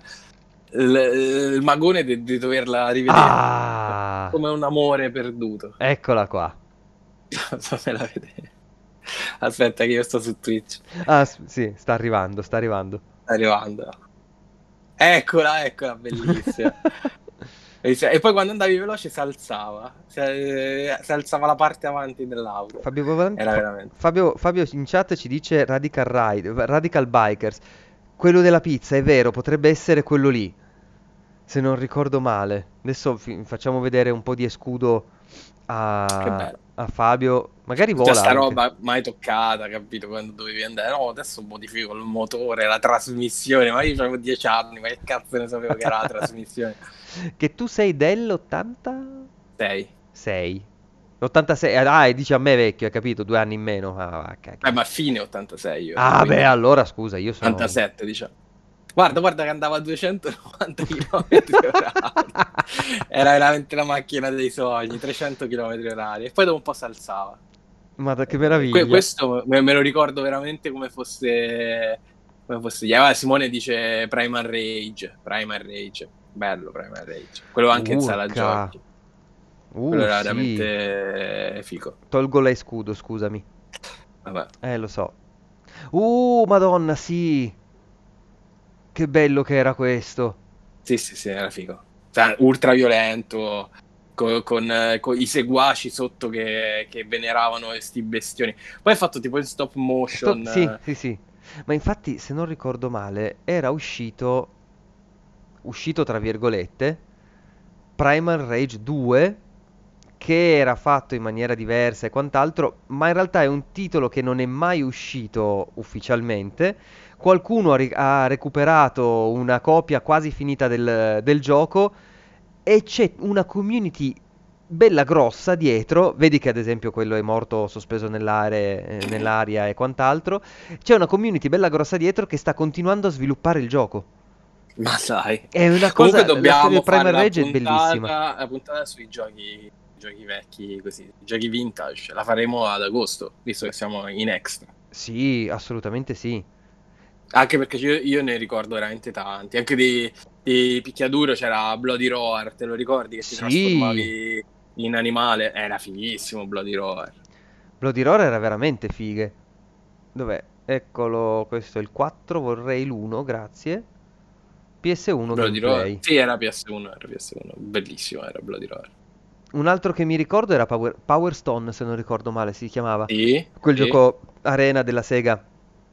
il, il magone di, di, doverla rivedere. Ah, come un amore perduto. Eccola qua. *laughs* Fammela vedere. Aspetta, che io sto su Twitch. Ah, sì, sta arrivando, sta arrivando. Sta arrivando. Eccola, eccola, bellissima. *laughs* E poi quando andavi veloce si alzava, si, si alzava la parte avanti dell'auto. Fabio, Fabio, Fabio, in chat ci dice Radical Ride, Radical Bikers. Quello della pizza, è vero, potrebbe essere quello lì. Se non ricordo male. Adesso facciamo vedere un po' di escudo a, a Fabio. Magari vola. Questa roba mai toccata, capito? Quando dovevi andare. No, adesso modifico il motore, la trasmissione. Ma io avevo dieci anni, ma che cazzo ne sapevo che era la *laughs* trasmissione? che tu sei dell'80? 6. 6. L'86, ah, e dici a me vecchio, hai capito? Due anni in meno. Ah, eh, ma fine 86 io. Ah, beh, allora scusa, io sono... 87, diciamo. Guarda, guarda che andava a 290 km Era veramente la macchina dei sogni, 300 km orari. E poi dopo un po' si alzava. Ma che meraviglia. Que- questo me-, me, lo ricordo veramente come fosse... Come fosse... Yeah, Simone dice Primal Rage. Primal Rage. Bello Primal Rage. Quello anche Urca. in sala giochi. Uh, Quello era sì. veramente figo. Tolgo l'escudo, scusami. Vabbè. Eh, lo so. Uh, madonna, sì. Che bello che era questo. Sì, sì, sì, era figo. Cioè, ultra violento, con, con, con, i seguaci sotto che, che veneravano questi bestioni. Poi è fatto tipo in stop motion. Stop, sì, sì, sì. Ma infatti, se non ricordo male, era uscito, uscito tra virgolette, Primal Rage 2 che era fatto in maniera diversa e quant'altro, ma in realtà è un titolo che non è mai uscito ufficialmente. Qualcuno ha, ri- ha recuperato una copia quasi finita del, del gioco e c'è una community bella grossa dietro, vedi che ad esempio quello è morto sospeso nell'aria, eh, nell'aria e quant'altro, c'è una community bella grossa dietro che sta continuando a sviluppare il gioco. Ma sai, è una cosa, Comunque dobbiamo fare la puntata, la puntata sui giochi giochi vecchi così, giochi vintage, la faremo ad agosto, visto che siamo in extra. Sì, assolutamente sì. Anche perché io, io ne ricordo veramente tanti, anche di, di picchiaduro c'era Bloody Roar, te lo ricordi che ti sì. trasformavi in animale? Era fighissimo Bloody Roar. Bloody Roar era veramente fighe. Dov'è? Eccolo, questo è il 4, vorrei l'1, grazie. PS1 Bloody Roar. Sì, era PS1, era PS1, bellissimo era Bloody Roar. Un altro che mi ricordo era Power, Power Stone, se non ricordo male, si chiamava. Sì, Quel sì. gioco arena della Sega.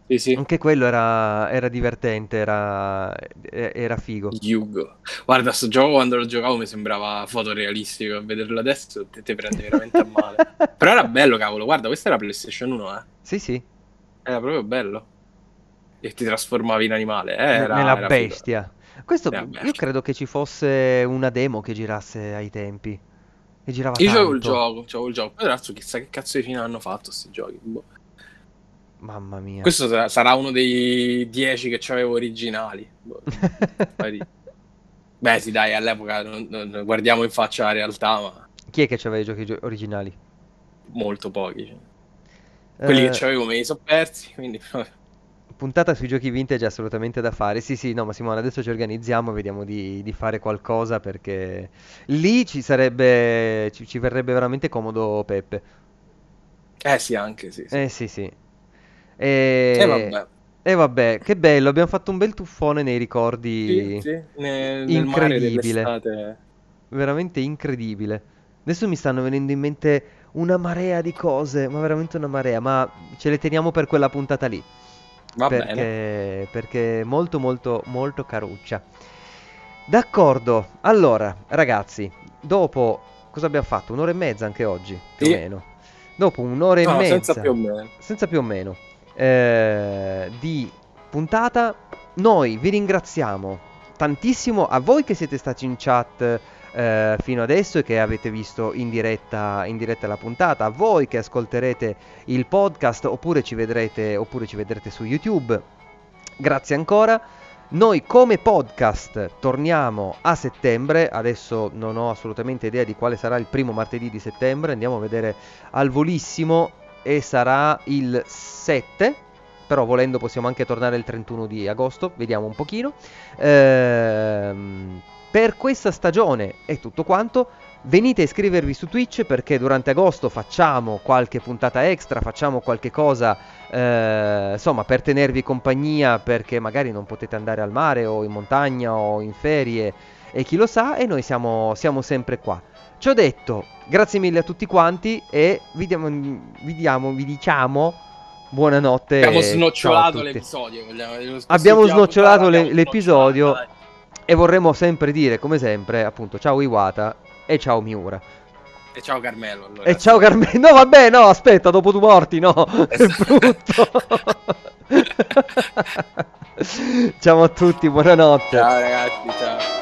Sì, sì. Anche quello era, era divertente, era, era figo. Yugo. Guarda, sto gioco quando lo giocavo mi sembrava fotorealistico. A vederlo adesso ti, ti prendi veramente a male. *laughs* Però era bello, cavolo. Guarda, questa era PlayStation 1, eh. Sì, sì. Era proprio bello. E ti trasformavi in animale. Eh, era, Nella era bestia. Figo. Questo, io credo che ci fosse una demo che girasse ai tempi. E girava Io c'avevo il gioco, c'avevo il gioco. Però adesso chissà che cazzo di fine hanno fatto questi giochi. Boh. Mamma mia. Questo sarà uno dei 10 che c'avevo originali. Boh. *laughs* Beh, sì, dai, all'epoca non, non, guardiamo in faccia la realtà, ma... Chi è che c'aveva i giochi gio- originali? Molto pochi. Cioè. Quelli eh... che c'avevo me li sono persi, quindi... *laughs* puntata sui giochi vintage è assolutamente da fare. Sì, sì, no, ma Simone, adesso ci organizziamo e vediamo di, di fare qualcosa perché lì ci sarebbe, ci, ci verrebbe veramente comodo Peppe. Eh sì, anche sì, sì. Eh sì, sì. E E, vabbè. e vabbè, che bello, abbiamo fatto un bel tuffone nei Sì, ricordi. sì, nel mare Incredibile, veramente incredibile. Adesso mi stanno venendo in mente una marea di cose, ma veramente una marea, ma ce le teniamo per quella puntata lì. Va bene. perché, perché è molto molto molto caruccia. D'accordo, allora ragazzi, dopo cosa abbiamo fatto? Un'ora e mezza anche oggi, più o Sì. meno. Dopo un'ora e No, senza più mezza, o meno. senza più o meno, eh, di puntata, noi vi ringraziamo tantissimo a voi che siete stati in chat eh, fino adesso e che avete visto in diretta, in diretta la puntata, a voi che ascolterete il podcast oppure ci vedrete, oppure ci vedrete su YouTube. Grazie ancora. Noi come podcast torniamo a settembre, adesso non ho assolutamente idea di quale sarà il primo martedì di settembre, andiamo a vedere al volissimo e sarà il 7, però volendo possiamo anche tornare il 31 di agosto, vediamo un pochino. Ehm, per questa stagione è tutto quanto. Venite a iscrivervi su Twitch perché durante agosto facciamo qualche puntata extra, facciamo qualche cosa, eh, insomma, per tenervi compagnia perché magari non potete andare al mare o in montagna o in ferie e chi lo sa, e noi siamo, siamo sempre qua. Ciò detto, grazie mille a tutti quanti e vi diamo, vi diamo- vi diciamo Abbiamo buonanotte. Ciao a snocciolato l'episodio. Abbiamo snocciolato puntata l'episodio e vorremmo sempre dire, come sempre, appunto, ciao Iwata e ciao Miura. E ciao Carmelo. Allora, E ciao Carmelo. No, vabbè, no, aspetta, dopo tu morti, no. È *laughs* brutto. *laughs* ciao a tutti, buonanotte. Ciao ragazzi, ciao.